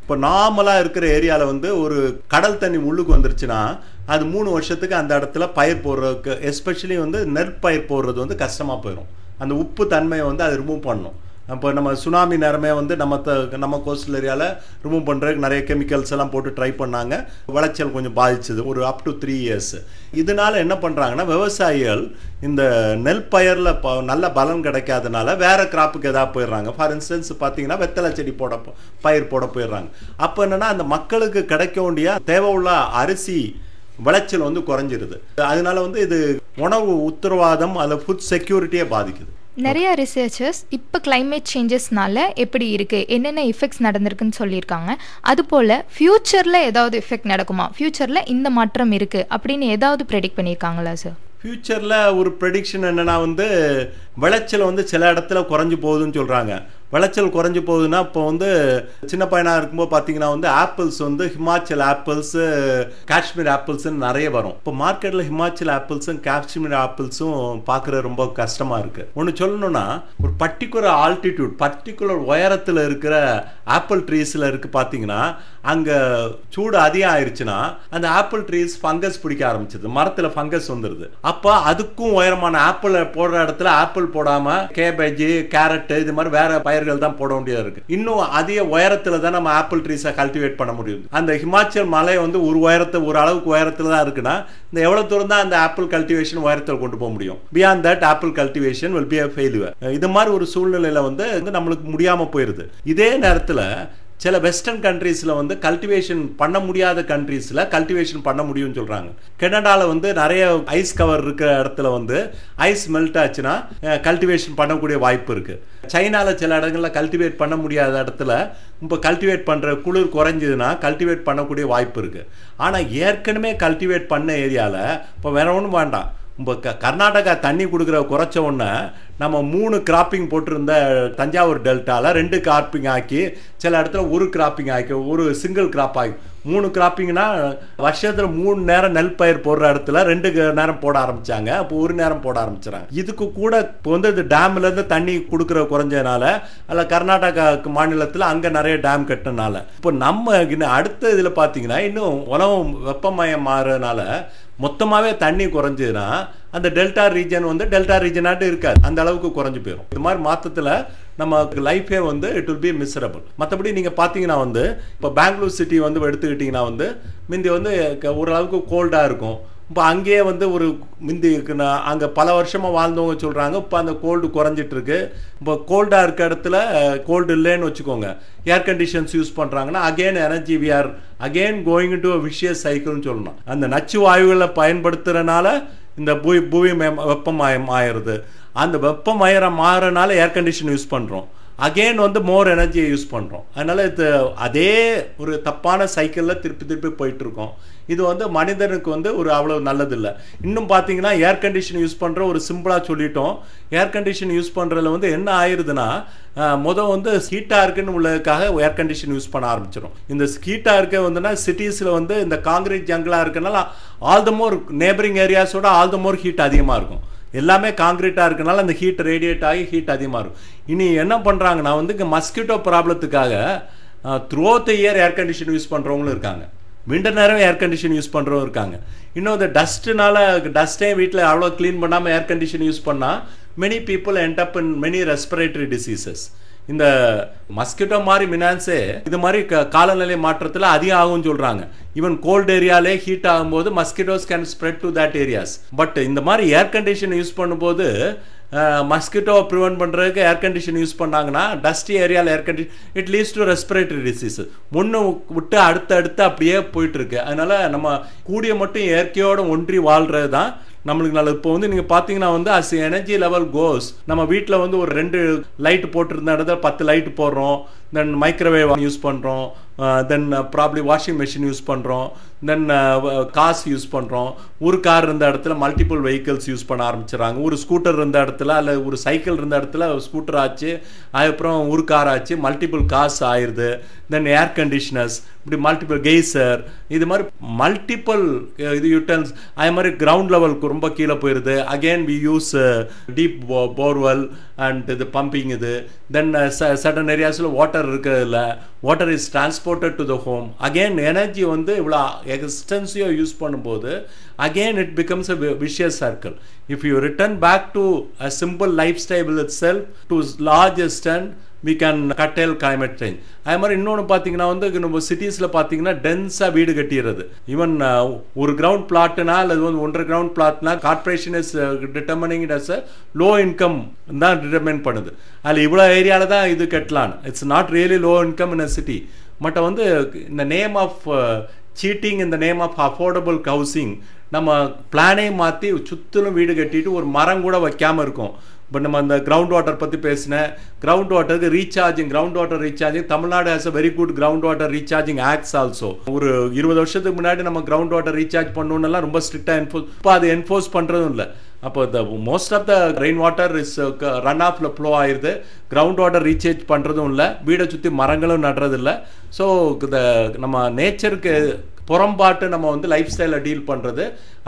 இப்போ நார்மலாக இருக்கிற ஏரியாவில் வந்து ஒரு கடல் தண்ணி உள்ளுக்கு வந்துருச்சுன்னா அது மூணு வருஷத்துக்கு அந்த இடத்துல பயிர் போடுறதுக்கு எஸ்பெஷலி வந்து நெற்பயிர் போடுறது வந்து கஷ்டமாக போயிடும் அந்த உப்பு தன்மையை வந்து அது ரிமூவ் பண்ணணும். இப்போ நம்ம சுனாமி நேரமே வந்து நம்ம த- நம்ம கோஸ்டல் ஏரியாவில் ரிமூவ் பண்ணுறதுக்கு நிறைய கெமிக்கல்ஸ் எல்லாம் போட்டு ட்ரை பண்ணாங்க. விளைச்சல் கொஞ்சம் பாதிச்சது. ஒரு அப் டு த்ரீ இயர்ஸ் இதனால என்ன பண்ணுறாங்கன்னா விவசாயிகள் இந்த நெல் பயிரில் ப நல்ல பலன் கிடைக்காதனால வேறு கிராப்புக்கு ஏதாவது போயிடுறாங்க. ஃபார் இன்ஸ்டன்ஸ் பார்த்தீங்கன்னா வெத்தலை செடி போட பயிர் போட போயிடுறாங்க. அப்போ என்னென்னா அந்த மக்களுக்கு கிடைக்க வேண்டிய தேவை உள்ள அரிசி விளைச்சல் வந்து குறைஞ்சிருது. அதனால வந்து இது உணவு உத்தரவாதம் அதில் ஃபுட் செக்யூரிட்டியை பாதிக்குது. நிறைய ரிசர்ச்சர்ஸ் இப்போ கிளைமேட் சேஞ்சஸ்னால எப்படி இருக்குது என்னென்ன எஃபெக்ட்ஸ் நடந்திருக்குன்னு சொல்லியிருக்காங்க. அதுபோல் ஃப்யூச்சரில் ஏதாவது எஃபெக்ட் நடக்குமா? ஃப்யூச்சரில் இந்த மாற்றம் இருக்குது அப்படின்னு ஏதாவது ப்ரெடிக்ட் பண்ணியிருக்காங்களா சார் ஃப்யூச்சரில் ஒரு ப்ரெடிக்ஷன் என்னென்னா வந்து விளைச்சல் வந்து சில இடத்துல குறைஞ்சு போகுதுன்னு சொல்கிறாங்க விளைச்சல் குறைஞ்சி போகுதுன்னா இப்போ வந்து சின்ன பையனாக இருக்கும்போது பார்த்தீங்கன்னா வந்து ஆப்பிள்ஸ் வந்து ஹிமாச்சல் ஆப்பிள்ஸு காஷ்மீர் ஆப்பிள்ஸ்னு நிறைய வரும். இப்போ மார்க்கெட்டில் ஹிமாச்சல் ஆப்பிள்ஸும் காஷ்மீர் ஆப்பிள்ஸும் பார்க்குறது ரொம்ப கஷ்டமாக இருக்குது ஒன்று சொல்லணும்னா ஒரு பர்டிகுலர் ஆல்டிடியூட் பர்டிகுலர் உயரத்தில் இருக்கிற ஆப்பிள் ட்ரீஸில் இருக்குது பார்த்தீங்கன்னா அங்கே சூடு அதிகம் ஆயிருச்சுன்னா அந்த ஆப்பிள் ட்ரீஸ் ஃபங்கஸ் பிடிக்க ஆரம்பிச்சது. மரத்தில் ஃபங்கஸ் வந்துடுது அப்போ அதுக்கும் உயரமான ஆப்பிள் போடுற இடத்துல ஆப்பிள் போடாமல் கேபேஜ் கேரட்டு இது மாதிரி வேற பயிர்கள் தான் போட வேண்டியதாக இருக்கு. இன்னும் அதிக உயரத்தில் தான் நம்ம ஆப்பிள் ட்ரீஸை கல்டிவேட் பண்ண முடியும் அந்த ஹிமாச்சல் மலை வந்து ஒரு உயரத்தை ஒரு அளவுக்கு உயரத்தில் தான் இருக்குன்னா இந்த எவ்வளோ தூரம் தான் அந்த ஆப்பிள் கல்டிவேஷன் உயரத்தில் கொண்டு போக முடியும்? Beyond that apple cultivation will be a இது மாதிரி ஒரு சூழ்நிலையில் வந்து வந்து நம்மளுக்கு முடியாமல் போயிடுது இதே நேரத்தில் சில வெஸ்டர்ன் கண்ட்ரீஸில் வந்து கல்டிவேஷன் பண்ண முடியாத கண்ட்ரீஸில் கல்டிவேஷன் பண்ண முடியும்னு சொல்கிறாங்க கனடாவில் வந்து நிறைய ஐஸ் கவர் இருக்கிற இடத்துல வந்து ஐஸ் மெல்ட் ஆச்சுன்னா கல்டிவேஷன் பண்ணக்கூடிய வாய்ப்பு இருக்குது சைனாவில் சில இடங்களில் கல்டிவேட் பண்ண முடியாத இடத்துல இப்போ கல்டிவேட் பண்ணுற குளிர் குறைஞ்சதுன்னா கல்டிவேட் பண்ணக்கூடிய வாய்ப்பு இருக்குது ஆனால் ஏற்கனவே கல்டிவேட் பண்ண ஏரியாவில் இப்போ வேற ஒன்றும் வேண்டாம். இப்போ க கர்நாடகா தண்ணி கொடுக்குற குறைச்ச உடனே நம்ம மூணு கிராப்பிங் போட்டிருந்த தஞ்சாவூர் டெல்டாவில் ரெண்டு கிராப்பிங் ஆக்கி சில இடத்துல ஒரு கிராப்பிங் ஆக்கி ஒரு சிங்கிள் கிராப் ஆகி. மூணு கிராப்பிங்னா வருஷத்தில் மூணு நேரம் நெல் பயிர் போடுற இடத்துல ரெண்டு க- நேரம் போட ஆரம்பித்தாங்க அப்போ ஒரு நேரம் போட ஆரம்பிச்சிடாங்க இதுக்கு கூட இப்போ வந்து இது டேம்லேருந்து தண்ணி கொடுக்குற குறைஞ்சதுனால அல்ல கர்நாடகா மாநிலத்தில் அங்கே நிறைய டேம் கட்டினால இப்போ நம்ம இன்னும் அடுத்த இதில் பார்த்தீங்கன்னா இன்னும் உலகம் வெப்பமயம் மாறுறதுனால மொத்தமாகவே தண்ணி குறைஞ்சதுன்னா அந்த டெல்டா ரீஜன் வந்து டெல்டா ரீஜனாட்டு இருக்காது. அந்த அளவுக்கு குறைஞ்சு போயிடும் இது மாதிரி மாற்றத்தில் நமக்கு லைஃபே வந்து இட் வில் பி மிசரபிள் மற்றபடி நீங்கள் பார்த்தீங்கன்னா வந்து இப்போ பெங்களூர் சிட்டி வந்து எடுத்துக்கிட்டிங்கன்னா வந்து முந்தி வந்து ஓரளவுக்கு கோல்டாக இருக்கும். இப்போ அங்கேயே வந்து ஒரு முந்தி அங்கே பல வருஷமாக வாழ்ந்தவங்க சொல்கிறாங்க இப்போ அந்த கோல்டு குறைஞ்சிட்ருக்கு. இப்போ கோல்டாக இருக்க இடத்துல கோல்டு இல்லைன்னு வச்சுக்கோங்க. ஏர் கண்டிஷன்ஸ் யூஸ் பண்ணுறாங்கன்னா again energy we are again going to vicious சைக்கிள்னு சொல்லணும். அந்த நச்சு வாயுகளை பயன்படுத்துறதுனால இந்த பூ பூமி மயம் வெப்பமயம் ஆயிடுது. அந்த வெப்பமயம் மாறனால ஏர் கண்டிஷன் யூஸ் பண்ணுறோம் அகெயின் வந்து மோர் எனர்ஜியை யூஸ் பண்ணுறோம் அதனால் இது அதே ஒரு தப்பான சைக்கிளில் திருப்பி திருப்பி போயிட்டுருக்கோம். இது வந்து மனிதனுக்கு வந்து ஒரு அவ்வளோ நல்லதில்லை. இன்னும் பார்த்தீங்கன்னா ஏர் கண்டிஷன் யூஸ் பண்ணுற ஒரு சிம்பிளாக சொல்லிட்டோம். ஏர் கண்டிஷன் யூஸ் பண்ணுறதுல வந்து என்ன ஆயிருதுன்னா மொதல் வந்து ஹீட்டாக இருக்குன்னு உள்ளதுக்காக ஏர் கண்டிஷன் யூஸ் பண்ண ஆரம்பிச்சிடும் இந்த ஹீட்டாக இருக்க வந்துன்னா சிட்டிஸில் வந்து இந்த காங்கிரீட் ஜங்கிளாக இருக்கனால ஆல் த மோர் நேபரிங் ஏரியாஸோட ஆல் த மோர் ஹீட் அதிகமாக இருக்கும். எல்லாமே காங்கிரீட்டாக இருக்கனால அந்த ஹீட் ரேடியேட் ஆகி ஹீட் அதிகமாக இருக்கும் இனி என்ன பண்ணுறாங்கன்னா வந்து mosquito ப்ராப்ளத்துக்காக through the year air condition use பண்ணுறவங்களும் இருக்காங்க. விண்டர் நேரம் ஏர் கண்டிஷன் யூஸ் பண்ணுறவங்க இருக்காங்க. இன்னும் இந்த டஸ்ட்டுனால டஸ்ட்டே வீட்டில் அவ்வளோ க்ளீன் பண்ணாமல் ஏர் கண்டிஷன் யூஸ் பண்ணால் many people end up in many respiratory diseases இந்த மஸ்கிட்டோ மாதிரி மினான்ஸே இது மாதிரி க- காலநிலை மாற்றத்தில் அதிகம் ஆகும்னு சொல்கிறாங்க ஈவன் கோல்டு ஏரியாலே ஹீட் ஆகும்போது mosquitoes can spread to that areas but இந்த மாதிரி ஏர் கண்டிஷன் யூஸ் பண்ணும்போது மஸ்கிட்டோ ப்ரிவென்ட் பண்ணுறதுக்கு ஏர் கண்டிஷன் யூஸ் பண்ணாங்கன்னா டஸ்டி ஏரியாவில் air condition it leads to respiratory disease ஒன்று விட்டு அடுத்து அடுத்து அப்படியே போயிட்டுருக்கு அதனால் நம்ம கூடிய மட்டும் இயற்கையோட ஒன்றி வாழ்கிறது தான் நம்மளுக்கு நல்லது. இப்போ வந்து நீங்கள் பார்த்தீங்கன்னா வந்து அஸ் எனர்ஜி லெவல் கோஸ் நம்ம வீட்டில் வந்து ஒரு ரெண்டு லைட் போட்டிருந்த இடத்துல பத்து லைட் போடுறோம். தென் மைக்ரோவேவ் யூஸ் பண்ணுறோம் then probably washing machine use பண்ணுறோம் தென் காசு யூஸ் பண்ணுறோம் ஒரு கார் இருந்த இடத்துல மல்டிபிள் வெஹிக்கிள்ஸ் யூஸ் பண்ண ஆரம்பிச்சிடறாங்க ஒரு ஸ்கூட்டர் இருந்த இடத்துல அல்ல ஒரு சைக்கிள் இருந்த இடத்துல ஸ்கூட்டர் ஆச்சு. அதுக்கப்புறம் ஒரு கார் ஆச்சு. மல்டிபிள் காசு ஆயிடுது தென் ஏர் கண்டிஷனர்ஸ் இப்படி மல்டிபிள் கெய்சர் இது மாதிரி மல்டிபிள் uh, இது யூட்டன்ஸ் அதே மாதிரி கிரவுண்ட் லெவலுக்கு ரொம்ப கீழே போயிடுது again we use deep borewell and இது பம்பிங் இது. தென் சடன் ஏரியாஸில் வாட்டர் இருக்கிறதில்ல water is transported to the home again energy வந்து இவ்வளோ எக்ஸ்டென்சிவாக யூஸ் பண்ணும்போது again it becomes a vicious circle if you return back to a simple lifestyle itself to large extent we can curtail climate change அதே மாதிரி இன்னொன்று பார்த்தீங்கன்னா வந்து நம்ம சிட்டிஸில் பார்த்தீங்கன்னா டென்ஸாக வீடு கட்டிடுறது. ஈவன் uh, ஒரு கிரவுண்ட் பிளாட்னா அல்லது வந்து ஒன்றரை ground பிளாட்னா corporation is determining it as a low income தான் டிட்டர்மைன் பண்ணுது. அதில் இவ்வளோ ஏரியாவில் தான் இது கட்டலான்னு it's not really low income in a city but வந்து இந்த நேம் ஆஃப் சீட்டிங் இந்த நேம் ஆஃப் அஃபோர்டபுள் ஹவுசிங் நம்ம பிளானே மாற்றி சுற்றிலும் வீடு கட்டிட்டு ஒரு மரம் கூட வைக்காமல் இருக்கும். இப்போ நம்ம அந்த கிரவுண்ட் வாட்டர் பற்றி பேசினேன். Ground வாட்டருக்கு recharging ground water recharging Tamil Nadu has a very good ground water recharging acts also ஒரு இருபது வருஷத்துக்கு முன்னாடி நம்ம கிரவுண்ட் வாட்டர் ரீசார்ஜ் பண்ணணும்னெல்லாம் ரொம்ப ஸ்ட்ரிக்டாக என்ஃபோர்ஸ் இப்போ அது என்ஃபோர்ஸ் பண்ணுறதும் இல்லை. அப்போ the most of the rain water is run ஆஃப்ல ஃப்ளோ ஆயிடுது கிரவுண்ட் வாட்டர் ரீசார்ஜ் பண்ணுறதும் இல்லை. வீடை சுற்றி மரங்களும் நடுறதில்லை. ஸோ த நம்ம நேச்சருக்கு புறம்பாட்டு நம்ம வந்து லைஃப் ஸ்டைலில் டீல் பண்ணுறது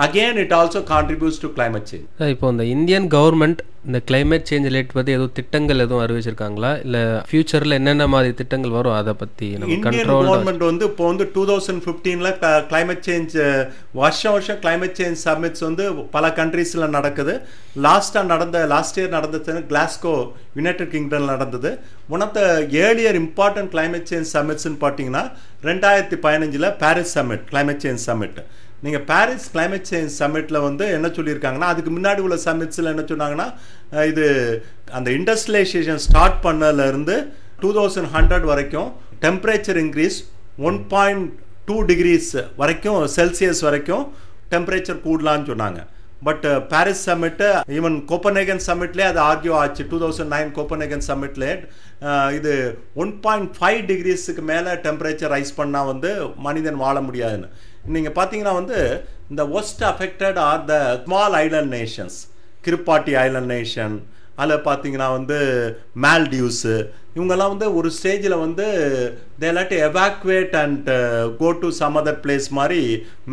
again it also contributes to climate change இப்போ இந்த இந்தியன் கவர்மெண்ட் இந்த climate சேஞ்ச் ரிலேட் பற்றி எதுவும் திட்டங்கள் எதுவும் அறிவிச்சிருக்காங்களா? இல்லை ஃபியூச்சரில் என்னென்ன மாதிரி திட்டங்கள் வரும்? அதை பற்றி நம்ம கண்ட்ரோல் கவர்மெண்ட் வந்து இப்போ வந்து டூ தௌசண்ட் ஃபிஃப்டீனில் கிளைமேட் சேஞ்ச் வருஷம் வருஷம் கிளைமேட் சேஞ்ச் சமிட்ஸ் வந்து பல கண்ட்ரீஸில் நடக்குது. லாஸ்ட்டாக நடந்த லாஸ்ட் இயர் நடந்தது கிளாஸ்கோ யுனைடெட் கிங்டமில் நடந்தது. One of the earlier important climate change சமிட்ஸ்னு பார்த்தீங்கன்னா ரெண்டாயிரத்தி பதினஞ்சில் Paris summit climate change summit நீங்கள் பாரிஸ் கிளைமேட் சேஞ்ச் சமிட்டில் வந்து என்ன சொல்லியிருக்காங்கன்னா அதுக்கு முன்னாடி உள்ள சமிட்ஸில் என்ன சொன்னாங்கன்னா இது அந்த இண்டஸ்ட்ரியலைசேஷன் ஸ்டார்ட் பண்ணதுலேருந்து டூ தௌசண்ட் ஹண்ட்ரட் வரைக்கும் temperature increase one point two degrees வரைக்கும் செல்சியஸ் வரைக்கும் டெம்பரேச்சர் கூடலான்னு சொன்னாங்க. But Paris summit even Copenhagen சம்மிட்லேயே அது ஆர்கியூ ஆச்சு. டூ தௌசண்ட் நைன் கோப்பனேகன் சம்மிட்லே இது ஒன் பாயிண்ட் ஃபைவ் டிகிரிஸுக்கு மேலே டெம்பரேச்சர் ரைஸ் பண்ணால் வந்து மனிதன் வாழ முடியாதுன்னு. நீங்கள் பார்த்தீங்கன்னா வந்து இந்த worst affected are the small island nations Kiribati island nation அதில் பார்த்தீங்கன்னா வந்து மால்டிவ்ஸு இவங்கெல்லாம் வந்து ஒரு ஸ்டேஜில் வந்து they lot evacuate and go to some other place மாதிரி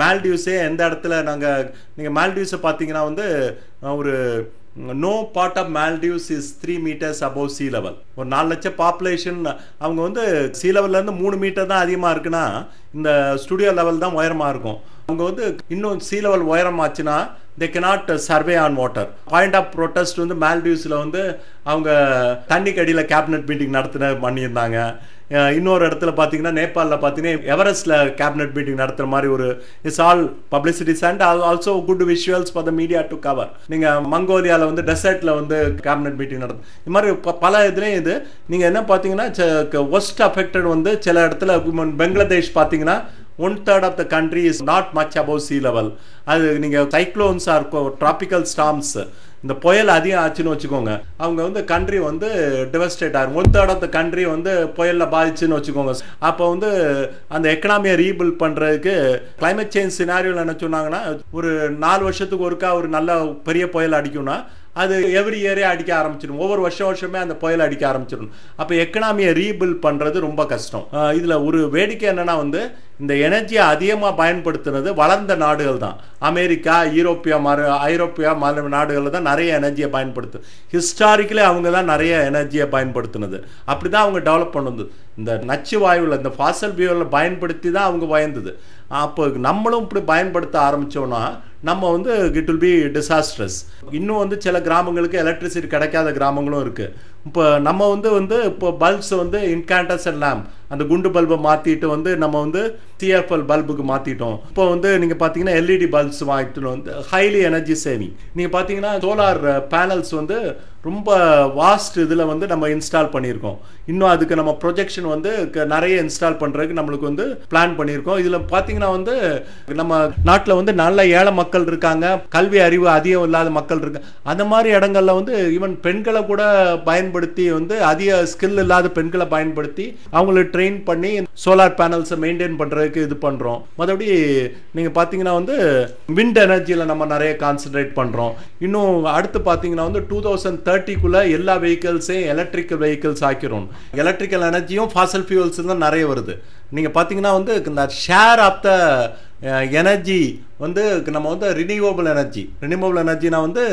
மால்டிவ்ஸே எந்த இடத்துல நாங்கள் நீங்கள் மால்டிவ்ஸை பார்த்தீங்கன்னா வந்து ஒரு no part of Maldives is three metres above sea level ஒரு நாலு லட்சம் பாப்புலேஷன் அவங்க வந்து சீ லெவல்லேருந்து மூணு மீட்டர் தான் அதிகமாக இருக்குன்னா இந்த ஸ்டுடியோ லெவல் தான் உயரமாக இருக்கும். அவங்க வந்து இன்னும் sea level உயரமாச்சுன்னா they cannot survive on water point of protest வந்து மால்டீவ்ஸில் வந்து அவங்க தண்ணிக்கு அடியில் கேபினட் மீட்டிங் நடத்தின பண்ணியிருந்தாங்க. இன்னொரு இடத்துல பார்த்தீங்கன்னா நேபாளில் பார்த்தீங்கன்னா எவரெஸ்டில் கேபினட் மீட்டிங் நடத்துகிற மாதிரி ஒரு it's all publicities and also good visuals for the media to cover நீங்கள் மங்கோலியாவில் வந்து டெசர்ட்டில் வந்து கேபினட் மீட்டிங் நடத்தும் இது மாதிரி பல இதுலேயும் இது. நீங்கள் என்ன பார்த்தீங்கன்னா ஒஸ்ட் அஃபெக்டட் வந்து சில இடத்துல பெங்களாதேஷ் பங்களாதேஷ் பார்த்தீங்கன்னா one third of the country is not much above sea level அது நீங்கள் சைக்ளோன்ஸாக இருக்கும் ட்ராபிக்கல் ஸ்டாம்ஸ் இந்த புயல் அதிகம் ஆச்சுன்னு வச்சுக்கோங்க. அவங்க வந்து கண்ட்ரி வந்து டிவஸ்டேட் ஆகும் one third of the country வந்து புயலில் பாதிச்சுன்னு வச்சுக்கோங்க. அப்போ வந்து அந்த எக்கனாமியை ரீபில்ட் பண்ணுறதுக்கு கிளைமேட் சேஞ்ச் சினாரியோவில் என்ன சொன்னாங்கன்னா ஒரு நாலு வருஷத்துக்கு ஒருக்கா ஒரு நல்ல பெரிய புயல் அடிக்கும்னா அது எவ்ரி இயரே அடிக்க ஆரம்பிச்சிடும். ஒவ்வொரு வருஷம் வருஷமே அந்த புயல் அடிக்க ஆரம்பிச்சிடும். அப்போ எக்கனாமியை ரீபில்ட் பண்ணுறது ரொம்ப கஷ்டம். இதில் ஒரு வேடிக்கை என்னென்னா வந்து இந்த எனர்ஜியை அதிகமாக பயன்படுத்துனது வளர்ந்த நாடுகள் தான். அமெரிக்கா யூரோப்பியா மறு ஐரோப்பியா மறு நாடுகளில் தான் நிறைய எனர்ஜியை பயன்படுத்து ஹிஸ்டாரிக்கலி அவங்க தான் நிறைய எனர்ஜியை பயன்படுத்தினது. அப்படி தான் அவங்க டெவலப் பண்ணுது. இந்த நச்சு வாயுவில் இந்த ஃபாசல் பியூவில் பயன்படுத்தி தான் அவங்க பயந்தது அப்போ நம்மளும் இப்படி பயன்படுத்த ஆரம்பித்தோன்னா நம்ம வந்து இட் வில் பி டிசாஸ்ட்ரஸ் இன்னும் வந்து சில கிராமங்களுக்கு எலக்ட்ரிசிட்டி கிடைக்காத கிராமங்களும் இருக்குது இப்போ நம்ம வந்து வந்து இப்போ பல்ப்ஸ் வந்து இன்கான்டசன் லேம்ப் அந்த குண்டு பல்பை மாற்றிட்டு வந்து நம்ம வந்து சிஎஃப்எல் பல்புக்கு மாற்றிட்டோம் இப்போ வந்து நீங்கள் பார்த்தீங்கன்னா எல்இடி பல்ப்ஸ் வாங்கிட்டு வந்து ஹைலி எனர்ஜி சேவிங் நீங்கள் பார்த்தீங்கன்னா சோலார் பேனல்ஸ் வந்து ரொம்ப வாஸ்ட் இதில் வந்து நம்ம இன்ஸ்டால் பண்ணியிருக்கோம். இன்னும் அதுக்கு நம்ம ப்ரொஜெக்ஷன் வந்து க- நிறைய இன்ஸ்டால் பண்ணுறதுக்கு நம்மளுக்கு வந்து பிளான் பண்ணியிருக்கோம். இதில் பார்த்தீங்கன்னா வந்து நம்ம நாட்டில் வந்து நல்ல ஏழை மக்கள் இருக்காங்க கல்வி அறிவு அதிகம் இல்லாத மக்கள் இருக்காங்க அந்த மாதிரி இடங்கள்ல வந்து ஈவன் பெண்களை கூட பயன்படுத்தி வந்து அதிக ஸ்கில் இல்லாத பெண்களை பயன்படுத்தி அவங்களுக்கு ட்ரெயின் பண்ணி சோலார் பேனல்ஸை மெயின்டைன் பண்ணுறதுக்கு இது பண்ணுறோம் மற்றபடி நீங்கள் பார்த்தீங்கன்னா வந்து விண்ட் எனர்ஜியில் நம்ம நிறைய கான்சென்ட்ரேட் பண்ணுறோம் இன்னும் அடுத்து பார்த்தீங்கன்னா வந்து டூ தௌசண்ட் தேர்ட்டிக்குள்ளே எல்லா வெஹிக்கிள்ஸையும் எலக்ட்ரிக்கல் வெஹிக்கிள்ஸ் ஆக்கிறோம் எலக்ட்ரிக்கல் எனர்ஜியும் ஃபாசல் ஃபியூல்ஸ் தான் நிறைய வருது. நீங்கள் பார்த்தீங்கன்னா வந்து இந்த ஷேர் ஆஃப் த எனர்ஜி வந்து நம்ம வந்து ரினியூவபிள் எனர்ஜி ரினியூவபிள் எனர்ஜினா வந்து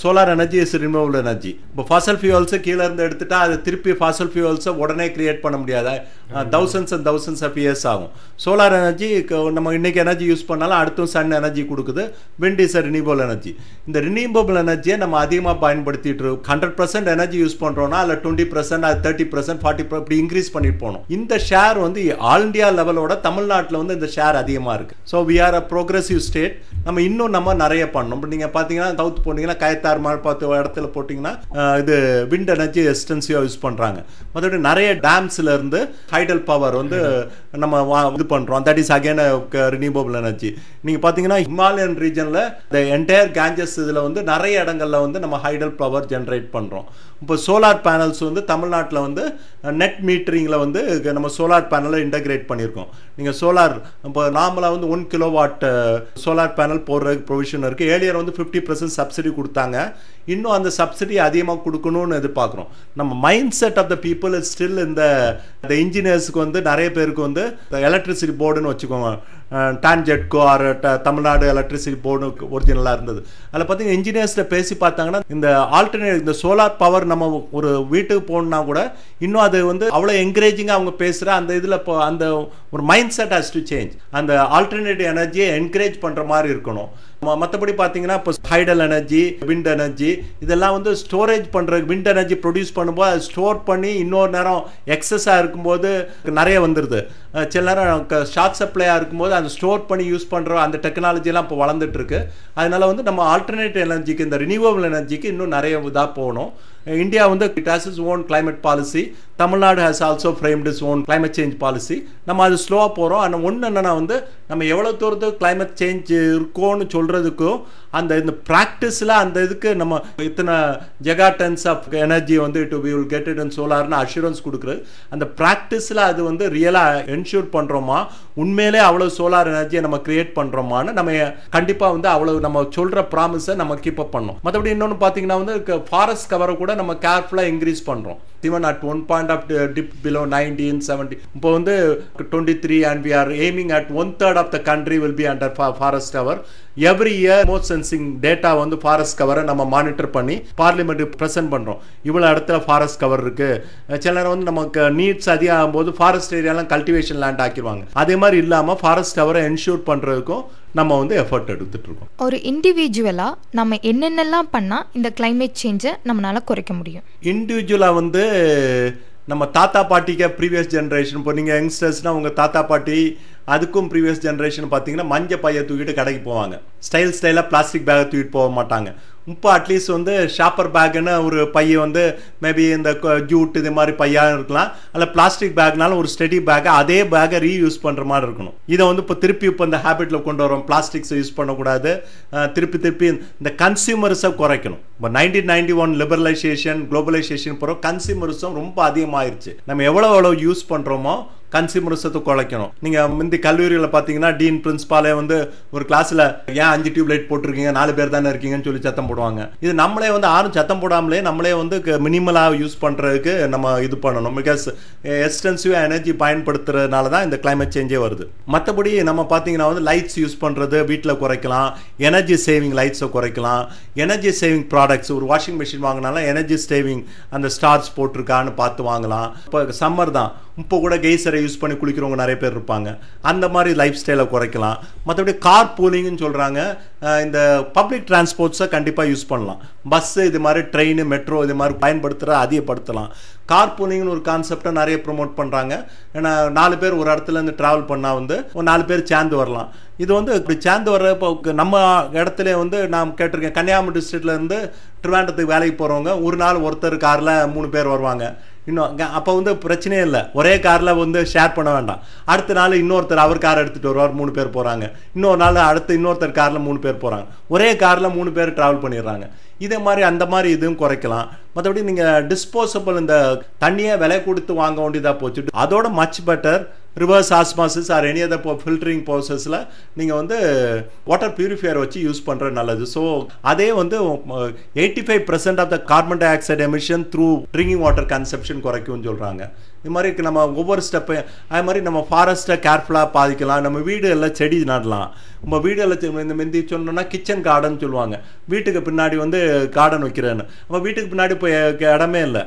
solar energy is renewable energy இப்போ ஃபாசல் ஃபியூல்ஸை கீழே இருந்து எடுத்துட்டா அது திருப்பி ஃபாசல் ஃபியூல்ஸை உடனே கிரியேட் பண்ண முடியாது. Thousands and thousands of years ஆகும். சோலார் எனர்ஜி நம்ம இன்னைக்கு எனர்ஜி யூஸ் பண்ணாலும் அடுத்தும் சன் எனர்ஜி கொடுக்குது. Wind is a renewable energy இந்த ரினியூவபிள் எனர்ஜியை நம்ம அதிகமாக பயன்படுத்திட்டு இருக்கோம். ஹண்ட்ரட் பர்சன்ட் எனர்ஜி யூஸ் பண்ணுறோம்னா அதில் டுவெண்ட்டி பர்சன்ட் அது தேர்ட்டி பர்சன்ட் ஃபார்ட்டி இப்படி இன்க்ரீஸ் பண்ணிட்டு போகணும். இந்த ஷேர் வந்து ஆல் இந்தியா லெவலோட தமிழ்நாட்டில் வந்து இந்த ஷேர் அதிகமாக இருக்கு. So we are a progressive state நம்ம இன்னும் நம்ம நிறைய பண்ணணும். இப்போ நீங்கள் பார்த்தீங்கன்னா தவுத்து போனீங்கன்னா கயத்தார் மாதிரி பார்த்து இடத்துல போட்டிங்கன்னா இது விண்ட் எனர்ஜி எக்ஸ்டென்சிவாக யூஸ் பண்ணுறாங்க மற்றபடி நிறைய டேம்ஸில் இருந்து ஹைடல் பவர் வந்து நம்ம வா- இது பண்ணுறோம் that is again renewable energy நீங்கள் பார்த்தீங்கன்னா ஹிமாலயன் ரீஜனில் இந்த என்டையர் கேஞ்சஸ் இதில் வந்து நிறைய இடங்கள்ல வந்து நம்ம ஹைடல் பவர் ஜென்ரேட் பண்ணுறோம் இப்போ சோலார் பேனல்ஸ் வந்து தமிழ்நாட்டில் வந்து நெட் மீட்டரிங்கில் வந்து நம்ம சோலார் பேனலை இன்டகிரேட் பண்ணியிருக்கோம். நீங்கள் சோலார் இப்போ நார்மலாக வந்து ஒன் கிலோவாட் சோலார் பேனல் போடுறதுக்கு ப்ரொவிஷன் இருக்குது ஏழியர் வந்து ஃபிஃப்டி பர்சன்ட் சப்சிடி கொடுத்தாங்க. இன்னும் அந்த சப்சிடி அதிகமாக கொடுக்கணும்னு எதிர்பார்க்குறோம். நம்ம mind set of the people is still இந்த இந்த இன்ஜினியர்ஸுக்கு வந்து நிறைய பேருக்கு வந்து எலக்ட்ரிசிட்டி போர்டுன்னு வச்சுக்கோங்க. TANGEDCO or Tamil Nadu electricity board ஒரிஜினலாக இருந்தது. அதில் பார்த்தீங்கன்னா இன்ஜினியர்ஸில் பேசி பார்த்தாங்கன்னா இந்த ஆல்டர்னேட் இந்த சோலார் பவர் நம்ம ஒரு வீட்டுக்கு போகணுன்னா கூட இன்னும் அது வந்து அவ்வளோ என்கரேஜிங்காக அவங்க பேசுகிற அந்த இதில் இப்போ அந்த ஒரு mind set has to change அந்த ஆல்டர்னேட்டிவ் எனர்ஜியை என்கரேஜ் பண்ணுற மாதிரி இருக்கணும். மற்றபடி பார்த்தீங்கன்னா இப்போ ஹைடல் எனர்ஜி விண்ட் எனர்ஜி இதெல்லாம் வந்து ஸ்டோரேஜ் பண்ணுற விண்ட் எனர்ஜி ப்ரொடியூஸ் பண்ணும்போது அது ஸ்டோர் பண்ணி இன்னொரு நேரம் எக்ஸஸாக இருக்கும்போது நிறைய வந்துடுது சில நேரம் ஷார்ட் சப்ளையாக இருக்கும்போது அதை ஸ்டோர் பண்ணி யூஸ் பண்ணுற அந்த டெக்னாலஜிலாம் இப்போ வளர்ந்துட்டுருக்கு அதனால் அதனால வந்து நம்ம ஆல்டர்னேட் எனர்ஜிக்கு இந்த ரினியூவபிள் எனர்ஜிக்கு இன்னும் நிறைய இதாக போகணும். இந்தியா வந்து it has is own climate policy Tamil Nadu has also framed is own climate change policy நம்ம அது ஸ்லோவாக போகிறோம் ஆனால் ஒன்று என்னென்னா வந்து நம்ம எவ்வளோ தூரத்துக்கு கிளைமேட் சேஞ்ச் இருக்கோன்னு சொல்கிறதுக்கும் அந்த இந்த ப்ராக்டிஸில் அந்த இதுக்கு நம்ம இத்தனை ஜெகா டன்ஸ் ஆஃப் எனர்ஜி வந்து to we will get it in சோலார்னு assurance கொடுக்குறது. அந்த ப்ராக்டிஸில் அது வந்து ரியலாக என்ஷூர் பண்ணுறோமா உண்மையிலே அவ்வளோ சோலார் எனர்ஜியை நம்ம கிரியேட் பண்ணுறோமான்னு நம்ம கண்டிப்பாக வந்து அவ்வளோ நம்ம சொல்கிற ப்ராமிஸை நம்ம கீப் அப் பண்ணோம். மற்றபடி இன்னொன்று பார்த்தீங்கன்னா வந்து ஃபாரஸ்ட் கவரை கூட நம்ம கேர்ஃபுல்லாக இன்க்ரீஸ் பண்ணுறோம் even at one point of dip below nineteen seventy இப்போ வந்து twenty three and we are aiming at one third of the country will be under forest cover every year most sensing data வந்து forest கவரை நம்ம monitor பண்ணி parliament present பண்ணுறோம் இவ்வளோ இடத்துல forest cover இருக்கு. அஹ் சில நேரம் வந்து நமக்கு நீட்ஸ் அதிகம் போது ஃபாரஸ்ட் ஏரியாலாம் கல்டிவேஷன் லேண்ட் ஆக்கிடுவாங்க. அதே மாதிரி இல்லாமல் ஃபாரஸ்ட் கவரை என்ஷூர் பண்ணுறதுக்கும் நம்ம வந்து எஃபர்ட் எடுத்துட்டு இருக்கோம். ஒரு இண்டிவிஜுவலாக நம்ம என்னென்னலாம் பண்ணால் இந்த climate சேஞ்சை நம்மளால குறைக்க முடியும்? இண்டிவிஜுவலாக வந்து நம்ம தாத்தா பாட்டிக்கு ப்ரீவியஸ் ஜென்ரேஷன் இப்போ நீங்கள் யங்ஸ்டர்ஸ்னால் உங்கள் தாத்தா பாட்டி அதுக்கும் ப்ரீவியஸ் ஜென்ரேஷன் பார்த்தீங்கன்னா மஞ்சள் பையை தூக்கிட்டு கடைக்கு போவாங்க. ஸ்டைல் ஸ்டைலாக பிளாஸ்டிக் பேக்கை தூக்கிட்டு போக மாட்டாங்க. இப்போ அட்லீஸ்ட் வந்து ஷாப்பர் பேக்குன்னு ஒரு பைய வந்து மேபி இந்த ஜூட் இது மாதிரி பையாக இருக்கலாம். அல்ல பிளாஸ்டிக் பேக்னாலும் ஒரு ஸ்டெடி பேக்கை அதே பேக்கை ரீயூஸ் பண்ணுற மாதிரி இருக்கணும். இதை வந்து இப்போ திருப்பி இப்போ இந்த ஹேபிட்டில் கொண்டு வரோம் பிளாஸ்டிக்ஸ் யூஸ் பண்ணக்கூடாது. திருப்பி திருப்பி இந்த கன்சியூமர்ஸை குறைக்கணும். இப்போ nineteen ninety one liberalisation globalisation போகிறோம் கன்சியூமரிசம் ரொம்ப அதிகமாயிருச்சு. நம்ம எவ்வளோ எவ்வளோ யூஸ் பண்ணுறோமோ கன்சியூமரிசத்தை குறைக்கணும் நீங்கள் முந்தி கல்லூரியில் பார்த்தீங்கன்னா டீன் பிரின்ஸ்பாலே வந்து ஒரு கிளாஸில் ஏன் அஞ்சு டியூப் லைட் போட்டிருக்கீங்க? நாலு பேர் தானே இருக்கீங்கன்னு சொல்லி சத்தம் போடுவாங்க. இது நம்மளே வந்து யாரும் சத்தம் போடாமலே நம்மளே வந்து மினிமலாக யூஸ் பண்ணுறதுக்கு நம்ம இது பண்ணணும். பிகாஸ் எக்ஸ்டென்சிவ் எனர்ஜி பயன்படுத்துறதுனால தான் இந்த கிளைமேட் சேஞ்சே வருது. மற்றபடி நம்ம பார்த்தீங்கன்னா வந்து லைட்ஸ் யூஸ் பண்ணுறது வீட்டில் குறைக்கலாம். எனர்ஜி சேவிங் லைட்ஸை குறைக்கலாம். எனர்ஜி சேவிங் ப்ராடக்ட்ஸ் ஒரு வாஷிங் மிஷின் வாங்கினாலும் எனர்ஜி சேவிங் அந்த ஸ்டார்ஸ் போட்டிருக்கான்னு பார்த்து வாங்கலாம். இப்போ சம்மர் தான். இப்போ கூட கெய்சரை யூஸ் பண்ணி குளிக்கிறவங்க நிறைய பேர் இருப்பாங்க. அந்த மாதிரி லைஃப் ஸ்டைலை குறைக்கலாம். மற்றபடி கார் பூலிங்னு சொல்கிறாங்க இந்த பப்ளிக் டிரான்ஸ்போர்ட்ஸை கண்டிப்பாக யூஸ் பண்ணலாம். பஸ்ஸு இது மாதிரி ட்ரெயின் மெட்ரோ இது மாதிரி பயன்படுத்துகிற அதிகப்படுத்தலாம். கார் பூலிங்னு ஒரு கான்செப்டை நிறைய ப்ரோமோட் பண்ணுறாங்க ஏன்னா நாலு பேர் ஒரு இடத்துல இருந்து ட்ராவல் பண்ணால் வந்து ஒரு நாலு பேர் சேர்ந்து வரலாம். இது வந்து இப்படி சேர்ந்து வர்ற இப்போ நம்ம இடத்துல வந்து நான் கேட்டிருக்கேன் கன்னியாகுமரி டிஸ்ட்ரிக்ட்லேருந்து ட்ரிவாண்டத்துக்கு திருவாண்டத்துக்கு வேலைக்கு போகிறவங்க ஒரு நாள் ஒருத்தர் காரில் மூணு பேர் வருவாங்க. இன்னும் அப்போ வந்து பிரச்சனையே இல்லை. ஒரே காரில் வந்து ஷேர் பண்ண வேண்டாம். அடுத்த நாள் இன்னொருத்தர் அவர் கார் எடுத்துகிட்டு வருவார் மூணு பேர் போகிறாங்க இன்னொரு நாள் அடுத்து இன்னொருத்தர் காரில் மூணு பேர் போகிறாங்க ஒரே காரில் மூணு பேர் ட்ராவல் பண்ணிடுறாங்க. இதே மாதிரி அந்த மாதிரி இதுவும் குறைக்கலாம். மற்றபடி நீங்கள் டிஸ்போசபிள் இந்த தண்ணியை விலை கொடுத்து வாங்க வேண்டியதாக போச்சு. அதோட much better reverse osmosis or any other filtering ப்ராசஸில் நீங்கள் வந்து வாட்டர் பியூரிஃபையர் வச்சு யூஸ் பண்ணுறது நல்லது. ஸோ அதே வந்து eighty five percent of the carbon dioxide emission through drinking water consumption குறைக்கும்னு சொல்கிறாங்க இது மாதிரி நம்ம ஒவ்வொரு ஸ்டெப்பு அது மாதிரி நம்ம ஃபாரஸ்ட்டை கேர்ஃபுல்லாக பாதிக்கலாம். நம்ம வீடு எல்லாம் செடி நடலாம். நம்ம வீடு எல்லாம் இந்த மெந்தி சொன்னோன்னா கிச்சன் கார்டன் சொல்லுவாங்க. வீட்டுக்கு பின்னாடி வந்து கார்டன் வைக்கிறேன்னு. நம்ம வீட்டுக்கு பின்னாடி இப்போ இடமே இல்லை.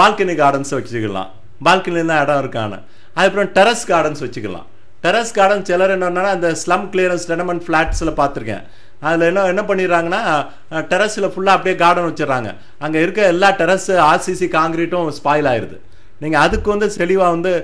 பால்கனி கார்டன்ஸ் வச்சுக்கலாம். பால்கனியில் தான் இடம் இருக்கான்னு. அதுக்கப்புறம் டெரஸ் கார்டன்ஸ் வச்சுக்கலாம். டெரஸ் கார்டன் சிலர் என்னன்னா அந்த ஸ்லம் கிளியரன்ஸ் டெனமெண்ட் ஃப்ளாட்ஸில் பார்த்துருக்கேன். அதில் என்ன என்ன பண்ணிடுறாங்கன்னா டெரஸில் ஃபுல்லாக அப்படியே கார்டன் வச்சிடறாங்க. அங்கே இருக்க எல்லா டெரஸ் ஆர்சிசி காங்கிரீட்டும் ஸ்பாயில் ஆயிடுது நீங்கள் அதுக்கு வந்து தெளிவாக வந்து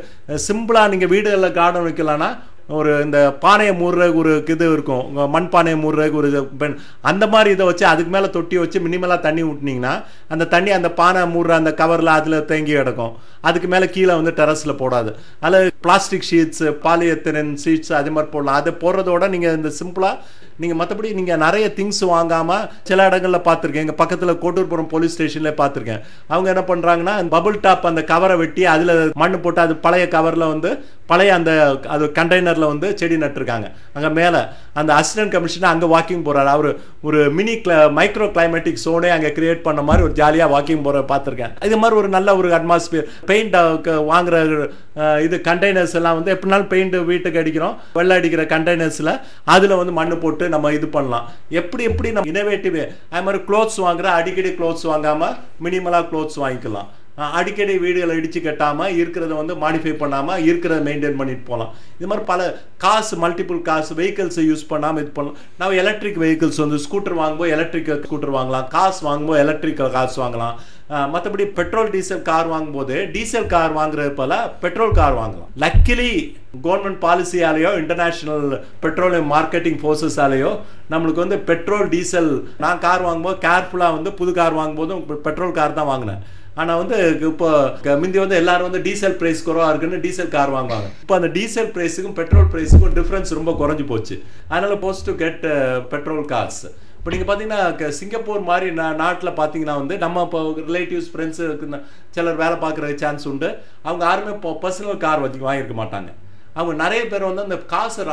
சிம்பிளாக நீங்கள் வீடுகளில் கார்டன் வைக்கலான்னா ஒரு இந்த பானையை மூடுறதுக்கு ஒரு இது இருக்கும். உங்க மண் பானையை மூடுறதுக்கு ஒரு இது பெண் அந்த மாதிரி இதை வச்சு அதுக்கு மேலே தொட்டி வச்சு மினிமலாக தண்ணி விட்டினீங்கன்னா அந்த தண்ணி அந்த பானை மூடுற அந்த கவரில் அதில் தேங்கி கிடக்கும். அதுக்கு மேலே கீழே வந்து டெரஸில் போடாது. அதில் பிளாஸ்டிக் ஷீட்ஸு பாலியத்திரன் ஷீட்ஸ் அது மாதிரி போடலாம். அதை போடுறதோட நீங்கள் இந்த சிம்பிளாக நீங்கள் மற்றபடி நீங்கள் நிறைய திங்ஸ் வாங்காமல் சில இடங்களில் பார்த்துருக்கேன். எங்கள் பக்கத்தில் கோட்டூர்புரம் போலீஸ் ஸ்டேஷன்லேயே பார்த்துருக்கேன். அவங்க என்ன பண்ணுறாங்கன்னா பபுள் டாப் அந்த கவரை வெட்டி அதில் மண் போட்டு அது பழைய கவரில் வந்து பழைய அந்த அது கண்டெய்னரில் வந்து செடி நட்டுருக்காங்க. அங்கே மேலே அந்த அசிஸ்டன்ட் கமிஷனர் அங்கே வாக்கிங் போகிறாரு அவர் ஒரு மினி கிள மைக்ரோ கிளைமேட்டிக் சோனே அங்கே கிரியேட் பண்ண மாதிரி ஒரு ஜாலியாக வாக்கிங் போகிற பார்த்துருக்கேன். இது மாதிரி ஒரு நல்ல ஒரு அட்மாஸ்பியர் பெயிண்ட் வாங்குற இது கண்டெய்னர்ஸ் எல்லாம் வந்து எப்படினாலும் பெயிண்ட் வீட்டுக்கு அடிக்கிறோம். வெள்ளை அடிக்கிற கண்டெய்னர்ஸில் அதில் வந்து மண் போட்டு நம்ம இது பண்ணலாம். எப்படி எப்படி நம்ம இனோவேட்டிவ் அது மாதிரி க்ளோத்ஸ் வாங்குற அடிக்கடி க்ளோத்ஸ் வாங்காமல் மினிமலாக க்ளோத்ஸ் வாங்கிக்கலாம். அடிக்கடி வீடுகளை இடித்து கட்டாமல் இருக்கிறத வந்து மாடிஃபை பண்ணாமல் இருக்கிறத மெயின்டைன் பண்ணிட்டு போகலாம் இது மாதிரி பல காசு மல்டிபிள் காசு வெஹிக்கிள்ஸை யூஸ் பண்ணாமல் இது பண்ணலாம். நம்ம எலக்ட்ரிக் வெஹிக்கிள்ஸ் வந்து ஸ்கூட்டர் வாங்கும்போது எலக்ட்ரிக் ஸ்கூட்டர் வாங்கலாம். காசு வாங்கும்போது எலக்ட்ரிக் காசு வாங்கலாம். மற்றபடி பெட்ரோல் டீசல் கார் வாங்கும்போது டீசல் கார் வாங்குறது போல பெட்ரோல் கார் வாங்கலாம். லக்கிலி கவர்மெண்ட் பாலிசியாலேயோ இன்டர்நேஷ்னல் பெட்ரோலியம் மார்க்கெட்டிங் ஃபோர்ஸஸாலேயோ நம்மளுக்கு வந்து பெட்ரோல் டீசல் நான் கார் வாங்கும்போது கேர்ஃபுல்லாக வந்து புது கார் வாங்கும்போதும் பெட்ரோல் கார் தான் வாங்கினேன். ஆனால் வந்து இப்போ முந்தி வந்து எல்லாரும் வந்து டீசல் ப்ரைஸ் குறவாக இருக்குன்னு டீசல் கார் வாங்குவாங்க. இப்போ அந்த டீசல் ப்ரைஸுக்கும் பெட்ரோல் பிரைஸுக்கும் டிஃப்ரென்ஸ் ரொம்ப குறைஞ்சி போச்சு. அதனால் post to get petrol cars இப்போ நீங்கள் பார்த்தீங்கன்னா சிங்கப்பூர் மாதிரி நான் நாட்டில் பார்த்தீங்கன்னா வந்து நம்ம இப்போ ரிலேட்டிவ்ஸ் ஃப்ரெண்ட்ஸு சிலர் வேலை பார்க்குற சான்ஸ் உண்டு. அவங்க யாருமே இப்போ பர்சனல் கார் வச்சு வாங்கியிருக்க மாட்டாங்க. அவங்க நிறைய பேர் வந்து அந்த காசு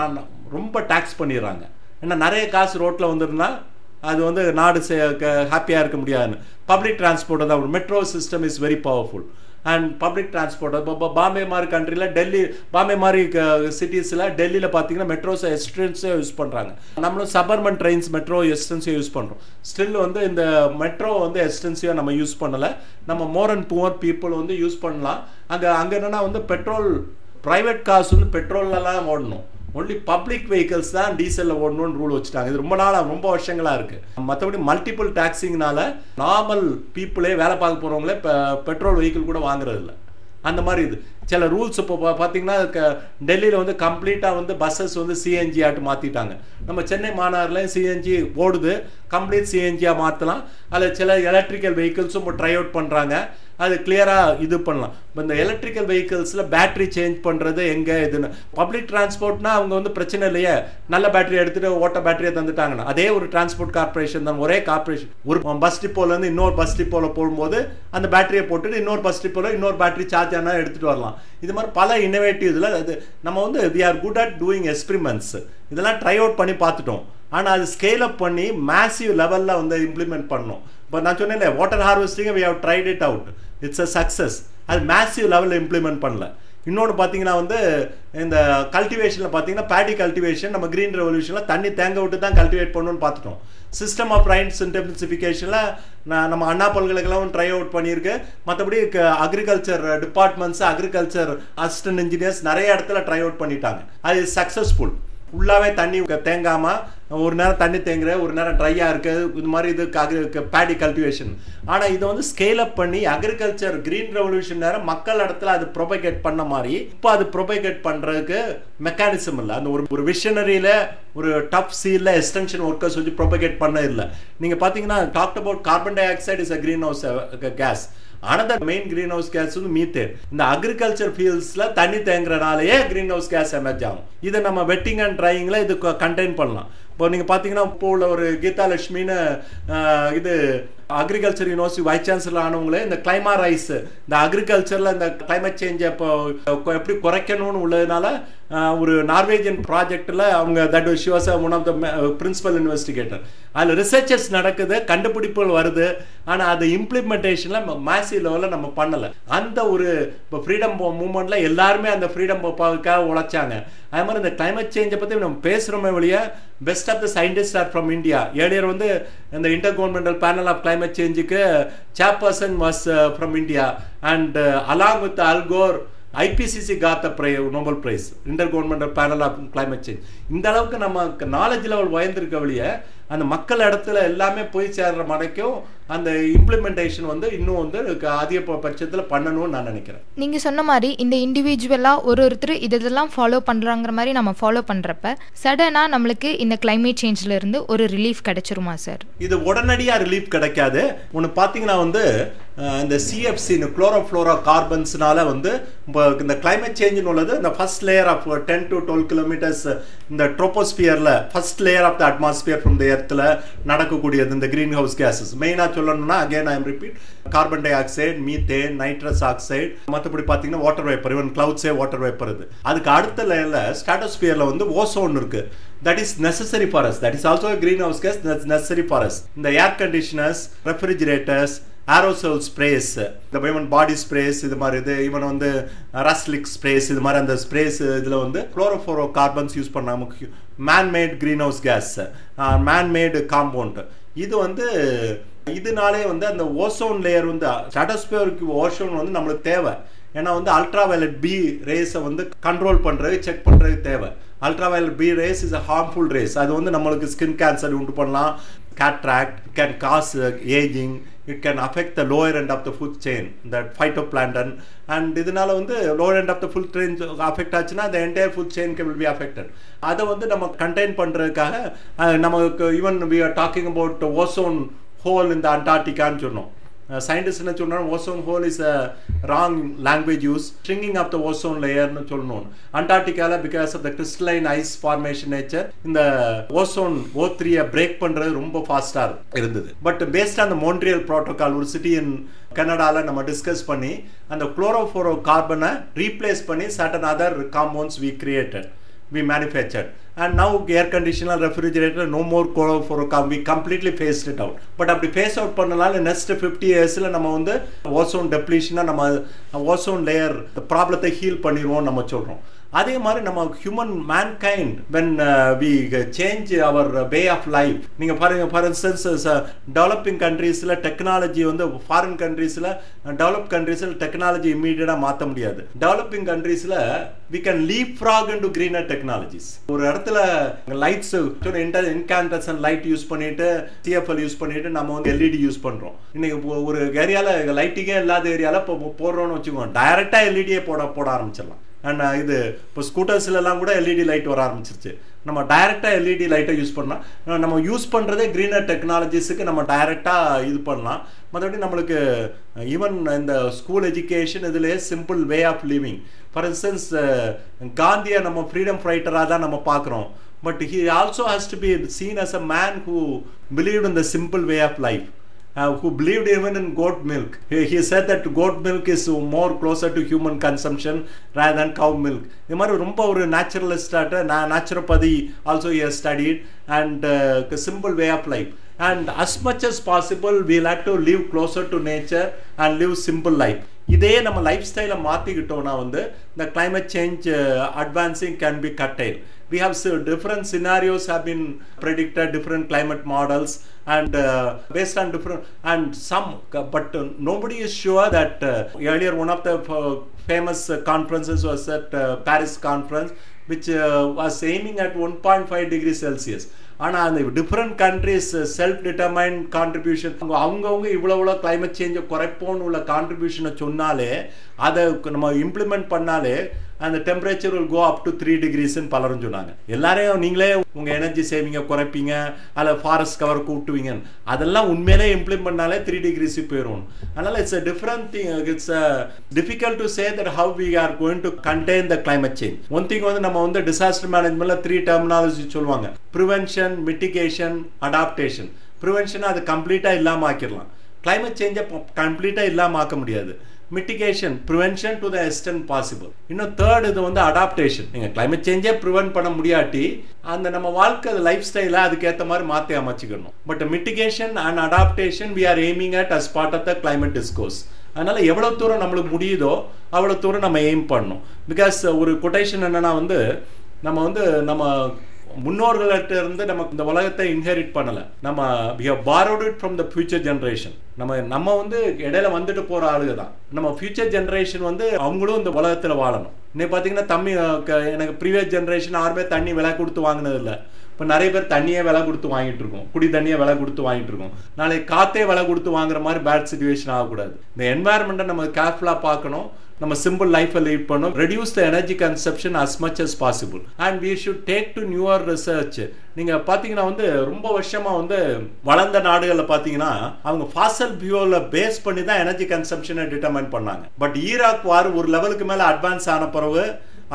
ரொம்ப டேக்ஸ் பண்ணிடுறாங்க. ஏன்னா நிறைய காசு ரோட்டில் வந்துருந்தால் அது வந்து நாடு ஹாப்பியாக இருக்க முடியாதுன்னு பப்ளிக் ட்ரான்ஸ்போர்ட்டை தான் metro system is very powerful and public transport இப்போ பாம்பே மாதிரி கண்ட்ரியில் டெல்லி பாம்பே மாதிரி சிட்டிஸில் டெல்லியில் பார்த்தீங்கன்னா மெட்ரோஸ் எஸ்டன்ஸே யூஸ் பண்ணுறாங்க நம்மளும் சபர்மன் ட்ரெயின்ஸ் மெட்ரோ எஸ்டன்ஸே யூஸ் பண்ணுறோம் ஸ்டில் வந்து இந்த மெட்ரோ வந்து எக்ஸ்டென்சிவாக நம்ம யூஸ் பண்ணலை. நம்ம மோர் அண்ட் புவர் பீப்புள் வந்து யூஸ் பண்ணலாம். அங்கே அங்கே என்னென்னா வந்து பெட்ரோல் ப்ரைவேட் காசு வந்து பெட்ரோல்லலாம் ஓடணும். ஒன்லி பப்ளிக் வெஹிக்கிள்ஸ் தான் டீசலில் ஓடணும்னு ரூல் வச்சுட்டாங்க. இது ரொம்ப நாளாக ரொம்ப வருஷங்களாக இருக்குது மற்றபடி மல்டிபிள் டாக்ஸிங்னால நார்மல் பீப்புளே வேலை பார்க்க போகிறவங்களே இப்போ பெட்ரோல் வெஹிக்கிள் கூட வாங்குறது இல்லை அந்த மாதிரி இது. சில ரூல்ஸ் இப்போ பார்த்தீங்கன்னா டெல்லியில் வந்து கம்ப்ளீட்டாக வந்து பஸ்ஸஸ் வந்து சிஎன்ஜி ஆட்டு மாற்றிட்டாங்க நம்ம சென்னை மாநகரில் சிஎன்ஜி ஓடுது. கம்ப்ளீட் சிஎன்ஜியாக மாற்றலாம் அதில் சில எலக்ட்ரிக்கல் வெஹிக்கிள்ஸும் இப்போ ட்ரை அவுட் பண்ணுறாங்க அது கிளியராக இது பண்ணலாம். இப்போ இந்த எலக்ட்ரிக்கல் வெஹிக்கிள்ஸில் பேட்ரி சேஞ்ச் பண்ணுறது எங்கே இதுன்னு. பப்ளிக் டிரான்ஸ்போர்ட்னா அவங்க வந்து பிரச்சனை இல்லையே. நல்ல பேட்டரி எடுத்துகிட்டு ஓட்ட பேட்டரியை தந்துட்டாங்கன்னா. அதே ஒரு டிரான்ஸ்போர்ட் கார்ப்பரேஷன் தான் ஒரே கார்பரேஷன் ஒரு பஸ் டிப்போலேருந்து இன்னொரு பஸ் டிப்போவில் போகும்போது அந்த பேட்டரியை போட்டுட்டு இன்னொரு பஸ் டிப்போவில் இன்னொரு பேட்டரி சார்ஜ் ஆனால் எடுத்துகிட்டு வரலாம். இது மாதிரி பல இன்னோவேட்டிவ் இதில் அது நம்ம வந்து we are good at doing experiments இதெல்லாம் ட்ரை அவுட் பண்ணி பார்த்துட்டோம். ஆனால் அது ஸ்கேல் அப் பண்ணி மேசிவ் லெவலில் வந்து இம்ப்ளிமெண்ட் பண்ணோம் இப்போ நான் சொன்னேன் water harvesting we have tried it out it's a success அது மேசிவ் லெவலில் இம்ப்ளிமெண்ட் பண்ணல. இன்னொன்று பார்த்தீங்கன்னா வந்து இந்த கல்டிவேஷனில் பார்த்தீங்கன்னா பேடி கல்டிவேஷன் நம்ம க்ரீன் ரெவல்யூஷனில் தண்ணி தேங்க விட்டு தான் கல்டிவேட் பண்ணணும்னு பார்த்துட்டோம் சிஸ்டம் ஆஃப் ரைன்ஸ் இன்டென்சிஃபிகேஷனில் நான் நம்ம அண்ணா பல்கலைக்கழகம் ட்ரை அவுட் பண்ணியிருக்கு. மற்றபடி agriculture departments agriculture assistant engineers நிறைய இடத்துல ட்ரை அவுட் பண்ணிட்டாங்க. அது சக்ஸஸ்ஃபுல் ஃபுல்லாகவே தண்ணி தேங்காமல் ஒரு நேரம் தண்ணி தேங்குற ஒரு நேரம் ட்ரையாக இருக்குது இது மாதிரி இது பேடி கல்டிவேஷன் ஆனால் இதை வந்து ஸ்கேல் அப் பண்ணி அக்ரிகல்ச்சர் கிரீன் ரெவல்யூஷன் நேரம் மக்கள் இடத்துல அது ப்ரொபகேட் பண்ண மாதிரி இப்போ அது ப்ரொபகேட் பண்ணுறதுக்கு மெக்கானிசம் இல்லை. அந்த ஒரு ஒரு விஷனரியில் ஒரு டப் சீலில் எக்ஸ்டென்ஷன் ஒர்க்கர்ஸ் வச்சு ப்ரொபகேட் பண்ண இல்லை. நீங்கள் பார்த்தீங்கன்னா talked about carbon dioxide is a green house gas another main green house gas வந்து மீத்தேன் இந்த அக்ரிகல்ச்சர் ஃபீல்ட்ஸில் தண்ணி தேங்குறனாலேயே கிரீன் ஹவுஸ் கேஸ் எமர்ஜ் ஆகும். இதை நம்ம வெட்டிங் அண்ட் ட்ரையிங்கில் இது கண்டெயின் பண்ணலாம். இப்போ நீங்கள் பார்த்தீங்கன்னா இப்போ உள்ள ஒரு கீதா லட்சுமின்னு இது அக்ரிகல்ச்சர் யூனிவர்சிட்டி வைஸ் சான்சலர் ஆனவங்களே இந்த கிளைமா ரைஸ் இந்த அக்ரிகல்ச்சரில் இந்த கிளைமேட் சேஞ்சை இப்போ எப்படி குறைக்கணும்னு உள்ளதுனால ஒரு நார்வேஜியன் ப்ராஜெக்டில் அவங்க that she was one of the principal investigator அதில் ரிசர்ச்சர்ஸ் நடக்குது கண்டுபிடிப்புகள் வருது ஆனால் அது இம்ப்ளிமெண்டேஷனில் மேசி லெவலில் நம்ம பண்ணலை. அந்த ஒரு இப்போ ஃப்ரீடம் மூமெண்ட்டில் எல்லாருமே அந்த ஃப்ரீடம் பாவுக்காக உழைச்சாங்க. அது மாதிரி இந்த கிளைமேட் சேஞ்சை பற்றி நம்ம பேசுகிறோமே வழியா best of the scientist are from India earlier வந்து இந்த inter governmental panel of climate சேஞ்சுக்கு chairperson was from India and along with Al Gore IPCC காத்த fry Nobel prize inter governmental panel of climate change இந்த அளவுக்கு நம்ம knowledge level உயர்ந்திருக்க வழிய அந்த மக்கள் இடத்துல எல்லாமே போய் சேர்ற மடைக்கும் அந்த இம்ப்ளிமெண்டேஷன் வந்து இன்னும் வந்து அதிக பட்சத்தில் பண்ணணும்னு நான் நினைக்கிறேன். நீங்கள் சொன்ன மாதிரி இந்த இண்டிவிஜுவலாக ஒரு ஒருத்தர் இது இதெல்லாம் ஃபாலோ பண்ணுறாங்கிற மாதிரி நம்ம ஃபாலோ பண்ணுறப்ப சடனாக நம்மளுக்கு இந்த climate changeல இருந்து ஒரு ரிலீஃப் கிடைச்சிருமா சார் இது உடனடியாக ரிலீஃப் கிடைக்காது. ஒன்று பார்த்தீங்கன்னா வந்து இந்த சிஎஃப்சி இந்த குளோரோஃப்ளோரோ கார்பன்ஸ்னால வந்து இப்போ இந்த கிளைமேட் சேஞ்சுன்னு உள்ளது இந்த first layer of ten to twelve kilometres இந்த ட்ரோபோஸ்பியரில் first layer of the atmosphere from the எர்த்தில் நடக்கக்கூடியது இந்த க்ரீன் ஹவுஸ் கேஸஸ் மெயினாக சொல்லணும்னா again I am repeat carbon dioxide methane nitrous oxide மற்றபடி பார்த்தீங்கன்னா வாட்டர் வேப்பர் ஈவன் கிளவுட்ஸே வாட்டர் வேப்பர் இது. அதுக்கு அடுத்த லேயரில் ஸ்டாட்டோஸ்பியரில் வந்து ஓசோன் இருக்கு. That is necessary for us that is also greenhouse gas that's necessary for இந்த air conditioners refrigerators aerosol sprays இந்த ஈவன் பாடி ஸ்ப்ரேஸ் இது மாதிரி இது ஈவன் வந்து uh, ரஸ்லிக் ஸ்ப்ரேஸ் இது மாதிரி அந்த ஸ்ப்ரேஸ் இதில் வந்து குளோரோஃபோரோ கார்பன்ஸ் யூஸ் பண்ணாம manmade green house gas manmade compound இது வந்து இதனாலே வந்து அந்த ஓசோன் லேயர் வந்து ஸ்டாட்டஸ்பியருக்கு ஓசோன் வந்து நம்மளுக்கு தேவை. ஏன்னா வந்து அல்ட்ரா வயலட் பி ரேஸை வந்து கண்ட்ரோல் பண்ணுறது செக் பண்ணுறது தேவை. Ultra violet B rays is a harmful rays அது வந்து நம்மளுக்கு ஸ்கின் கேன்சர் உண்டு பண்ணலாம். Cataract can cause ageing it can affect the lower end of the food chain இந்த ஃபைட்டோ பிளான்டன் அண்ட் இதனால வந்து lower end of the full chain affect ஆச்சுன்னா அந்த entire food chain will be affected அதை வந்து நம்ம கண்டெயின் பண்ணுறதுக்காக நமக்கு even we are talking about ozone hole இந்த அண்டார்டிகான்னு சொன்னோம். சயின்டிஸ்ட் என்ன சொல்றாங்க ozone hole is a wrong language use shrinking of the ozone லேயர்னு சொல்லணும் அண்டார்டிகால because of the crystalline ice formation nature இந்த ஓசோன் ஓ த்ரீயை பிரேக் பண்ணுறது ரொம்ப ஃபாஸ்ட்டாக இருந்தது. But based on the Montreal protocol ஒரு சிட்டி இன் கனடாவில் நம்ம டிஸ்கஸ் பண்ணி அந்த குளோரோஃபோரோ கார்பனை ரீப்ளேஸ் பண்ணி certain other compounds we created we manufactured and now air conditioner refrigerator no more for we completely phased it out but அப்படி phase out பண்ணனால next fifty இயர்ஸில் நம்ம வந்து ஓசோன் டெப்ளீஷனாக நம்ம ஓசோன் லேயர் ப்ராப்ளத்தை ஹீல் பண்ணிடுவோம் நம்ம சொல்கிறோம் அதே மாதிரி நம்ம human mankind when we change our way of life நீங்கள் பாருங்க ஃபார் இன்ஸ்டன்ஸ் டெவலப்பிங் கண்ட்ரீஸில் டெக்னாலஜி வந்து ஃபாரின் கண்ட்ரீஸில் டெவலப் கண்ட்ரீஸில் டெக்னாலஜி இம்மீடியட்டாக மாற்ற முடியாது. டெவலப்பிங் கண்ட்ரீஸில் we can leapfrog into greener technologies ஒரு இடத்துல லைட்ஸ் இன்கான்டசன் லைட் யூஸ் பண்ணிட்டு சிஎஃப்எல் யூஸ் பண்ணிட்டு நம்ம வந்து எல்இடி யூஸ் பண்ணுறோம் இன்னைக்கு ஒரு ஏரியாவில் லைட்டிங்கே இல்லாத ஏரியாவில் இப்போ போடுறோம்னு வச்சுக்கோங்க டைரெக்டாக எல்இடியே போட போட ஆரம்பிச்சிடலாம். அண்ட் uh, இது இப்போ ஸ்கூட்டர்ஸ்லாம் கூட எல்இடி லைட் வர ஆரம்பிச்சிருச்சு. நம்ம டைரெக்டாக எல்இடி லைட்டை யூஸ் பண்ணால் நம்ம யூஸ் பண்ணுறதே க்ரீனர் டெக்னாலஜிஸுக்கு நம்ம டைரெக்டாக இது பண்ணலாம். மற்றபடி நம்மளுக்கு ஈவன் இந்த ஸ்கூல் எஜுகேஷன் இதுலேயே simple way of living for instance காந்தியை நம்ம ஃப்ரீடம் ஃபைட்டராக தான் நம்ம பார்க்குறோம். But he also has to be seen as a man who believe in the simple way of life Uh, who believed even in goat milk. He, he said that goat milk is more closer to human consumption rather than cow milk. இது மாதிரி ரொம்ப ஒரு நேச்சுரலிஸ்டாட்ட naturopathy also year studied and simple way of life and as much as possible we'll had to live closer to nature and live simple life இதே நம்ம life ஸ்டைலை மாற்றிக்கிட்டோம்னா வந்து இந்த climate change advancing can be curtail we have so different scenarios have been predicted different climate models and uh, based on different and some but uh, nobody is sure that uh, earlier one of the uh, famous uh, conferences was at uh, paris conference which uh, was aiming at 1.5 degrees celsius ஆனால் அந்த different countries self determined contribution அவங்கவுங்க இவ்வளோ இவ்வளோ climate சேஞ்சை குறைப்போன்னு உள்ள கான்ட்ரிபியூஷனை சொன்னாலே அதை நம்ம implement பண்ணாலே அந்த temperature will go up to three டிகிரிஸ்ன்னு பலரும் சொன்னாங்க எல்லாரையும் நீங்களே உங்கள் எனர்ஜி சேவிங்கை குறைப்பீங்க அதில் ஃபாரஸ்ட் கவர் கூட்டுவீங்க. அதெல்லாம் உண்மையிலே இம்ப்ளிமெண்ட் பண்ணாலே த்ரீ டிகிரிஸ் போயிடும் அதனால் it's a different thing it's a difficult to say that how we are going to contain the climate change one thing வந்து நம்ம வந்து டிசாஸ்டர் மேனேஜ்மெண்ட்ல த்ரீ டெர்மினாலஜி சொல்லுவாங்க. ப்ரிவென்ஷன் மிட்டிகேஷன் அடாப்டேஷன் ப்ரிவென்ஷன் அது கம்ப்ளீட்டாக இல்லாமல் ஆக்கிடலாம். கிளைமேட் சேஞ்சை கம்ப்ளீட்டாக இல்லாமல் ஆக்க முடியாது. Mitigation prevention to the extent possible இன்னும் தேர்ட் இது வந்து அடாப்டேஷன் நீங்கள் கிளைமேட் சேஞ்சே ப்ரிவென்ட் பண்ண முடியாட்டி அந்த நம்ம வாழ்க்கை லைஃப் ஸ்டைலை அதுக்கேற்ற மாதிரி மாற்றி அமைச்சிக்கணும். But mitigation and adaptation we are aiming at as part of the climate discourse அதனால் எவ்வளோ தூரம் நம்மளுக்கு முடியுதோ அவ்வளோ தூரம் நம்ம எய்ம் பண்ணணும். பிகாஸ் ஒரு கொட்டேஷன் என்னென்னா வந்து நம்ம வந்து நம்ம முன்னோர்கள்ட்ட இருந்து நமக்கு இந்த உலகத்தை இன்ஹெரிட் பண்ணல. நம்ம we have borrowed it from the future generation நம்ம நம்ம வந்து இடையில வந்துட்டு போற ஆளுங்க தான். நம்ம ஃபியூச்சர் ஜென்ரேஷன் வந்து அவங்களும் இந்த உலகத்துல வாழணும். இன்னைக்கு பார்த்தீங்கன்னா தம்மி எனக்கு ப்ரீவியஸ் ஜென்ரேஷன் யாருமே தண்ணி விலை கொடுத்து வாங்கினது இல்லை. இப்போ நிறைய பேர் தண்ணியே விலை கொடுத்து வாங்கிட்டு இருக்கோம். குடி தண்ணியே விலை கொடுத்து வாங்கிட்டு இருக்கோம். நாளைக்கு காத்தே விலை கொடுத்து வாங்குற மாதிரி பேட் சுச்சுவேஷன் ஆகக்கூடாது. இந்த என்வாயர்மெண்ட்டை நம்ம கேர்ஃபுல்லாக பார்க்கணும். நம்ம சிம்பிள் லைஃப்பை லீட் பண்ணும். Reduce the energy consumption as much as possible and we should take to newer research நீங்கள் பார்த்தீங்கன்னா வந்து ரொம்ப வருஷமாக வந்து வளர்ந்த நாடுகளில் பார்த்தீங்கன்னா அவங்க ஃபாசல் பியூவில் பேஸ் பண்ணி தான் எனர்ஜி கன்சம்ஷனை டிட்டர்மைன் பண்ணாங்க. பட் ஈராக் வார் ஒரு லெவலுக்கு மேலே அட்வான்ஸ் ஆன பிறகு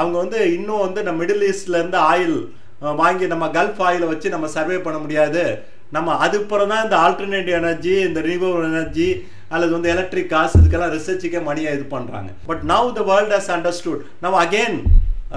அவங்க வந்து இன்னும் வந்து நம்ம மிடில் ஈஸ்ட்லேருந்து ஆயில் வாங்கி நம்ம கல்ஃப் ஆயிலை வச்சு நம்ம சர்வே பண்ண முடியாது. நம்ம அதுக்கப்புறம் தான் இந்த ஆல்டர்னேட்டிவ் எனர்ஜி இந்த ரினியூவல் எனர்ஜி அல்லது வந்து எலக்ட்ரிக் காசு இதுக்கெல்லாம் ரிசர்ச்சுக்கே மணியை இது பண்ணுறாங்க but now the world has understood now again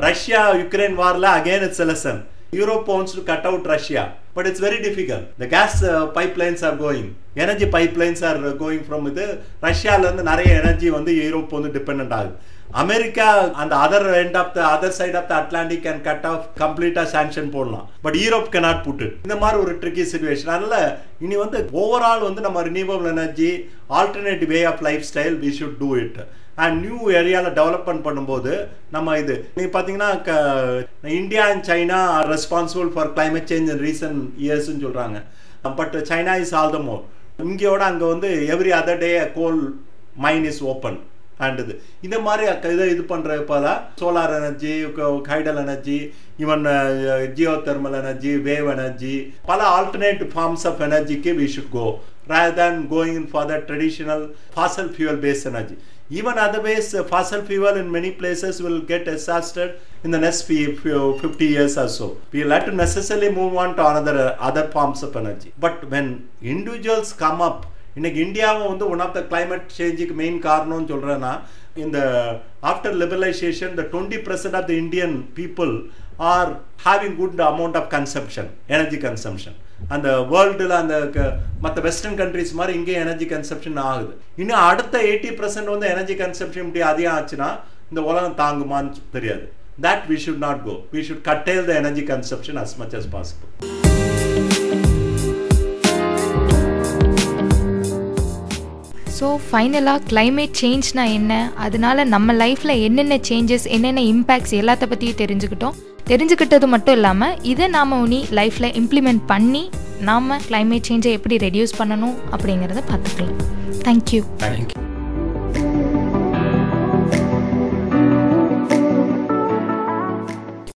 Russia Ukraine வார்ல again it's lesson Europe wants to cut out Russia but it's very difficult the gas pipe lines are going energy pipe lines are going from இது ரஷ்யாவிலேருந்து நிறைய energy வந்து Europe வந்து depend ஆகுது. America அந்த other end of the other side of the Atlantic can cut off கம்ப்ளீட்டாக sanction போடலாம். But Europe cannot put இந்த மாதிரி ஒரு ட்ரிக்கி சுச்சுவேஷன் அதனால இனி வந்து ஓவரால் வந்து நம்ம renewable energy alternate way of life style we should do it and new ஏரியாவில் டெவலப்மெண்ட் பண்ணும்போது நம்ம இது நீங்கள் பார்த்தீங்கன்னா India and China are responsible for climate change in recent இயர்ஸ்ன்னு சொல்கிறாங்க but China is all the more இங்கேயோட அங்கே வந்து every other day coal mine is open ஆண்டுது இந்த மாதிரி இதை இது பண்ணுறப்ப தான் solar energy hydel energy even geothermal energy wave energy பல alternate forms of எனர்ஜிக்கு we should go rather than going in for the traditional fossil fuel base energy even otherwise fossil fuel in many places will get exhausted in the next fifty years also we late to necessary move on to another other forms of energy but when individuals come up இன்னைக்கு இந்தியாவும் வந்து one of the climate சேஞ்சுக்கு main காரணம்னு சொல்றேன்னா இந்த after liberalisation the twenty percent of the Indian people are having good amount of consumption energy consumption அந்த வேர்ல்டில் அந்த மற்ற வெஸ்டர்ன் கண்ட்ரிஸ் மாதிரி இங்கே எனர்ஜி கன்சப்ஷன் ஆகுது இன்னும் அடுத்த எயிட்டி பர்சன்ட் வந்து எனர்ஜி கன்சப்ஷன் இப்படி அதிகம் ஆச்சுன்னா இந்த உலகம் தாங்குமான்னு தெரியாது that we should not go. We should curtail the energy consumption as much as possible. So ஃபைனலாக கிளைமேட் சேஞ்ச்னா என்ன? அதனால நம்ம லைஃப்பில் என்னென்ன சேஞ்சஸ் என்னென்ன இம்பேக்ட்ஸ் எல்லாத்த பற்றியும் தெரிஞ்சுக்கிட்டோம். தெரிஞ்சுக்கிட்டது மட்டும் இல்லாமல் இதை நாம் உனி லைஃப்பில் இம்ப்ளிமெண்ட் பண்ணி நாம் கிளைமேட் சேஞ்சை எப்படி ரெடியூஸ் பண்ணணும் அப்படிங்கிறத பார்த்துக்கலாம். Thank you thank you.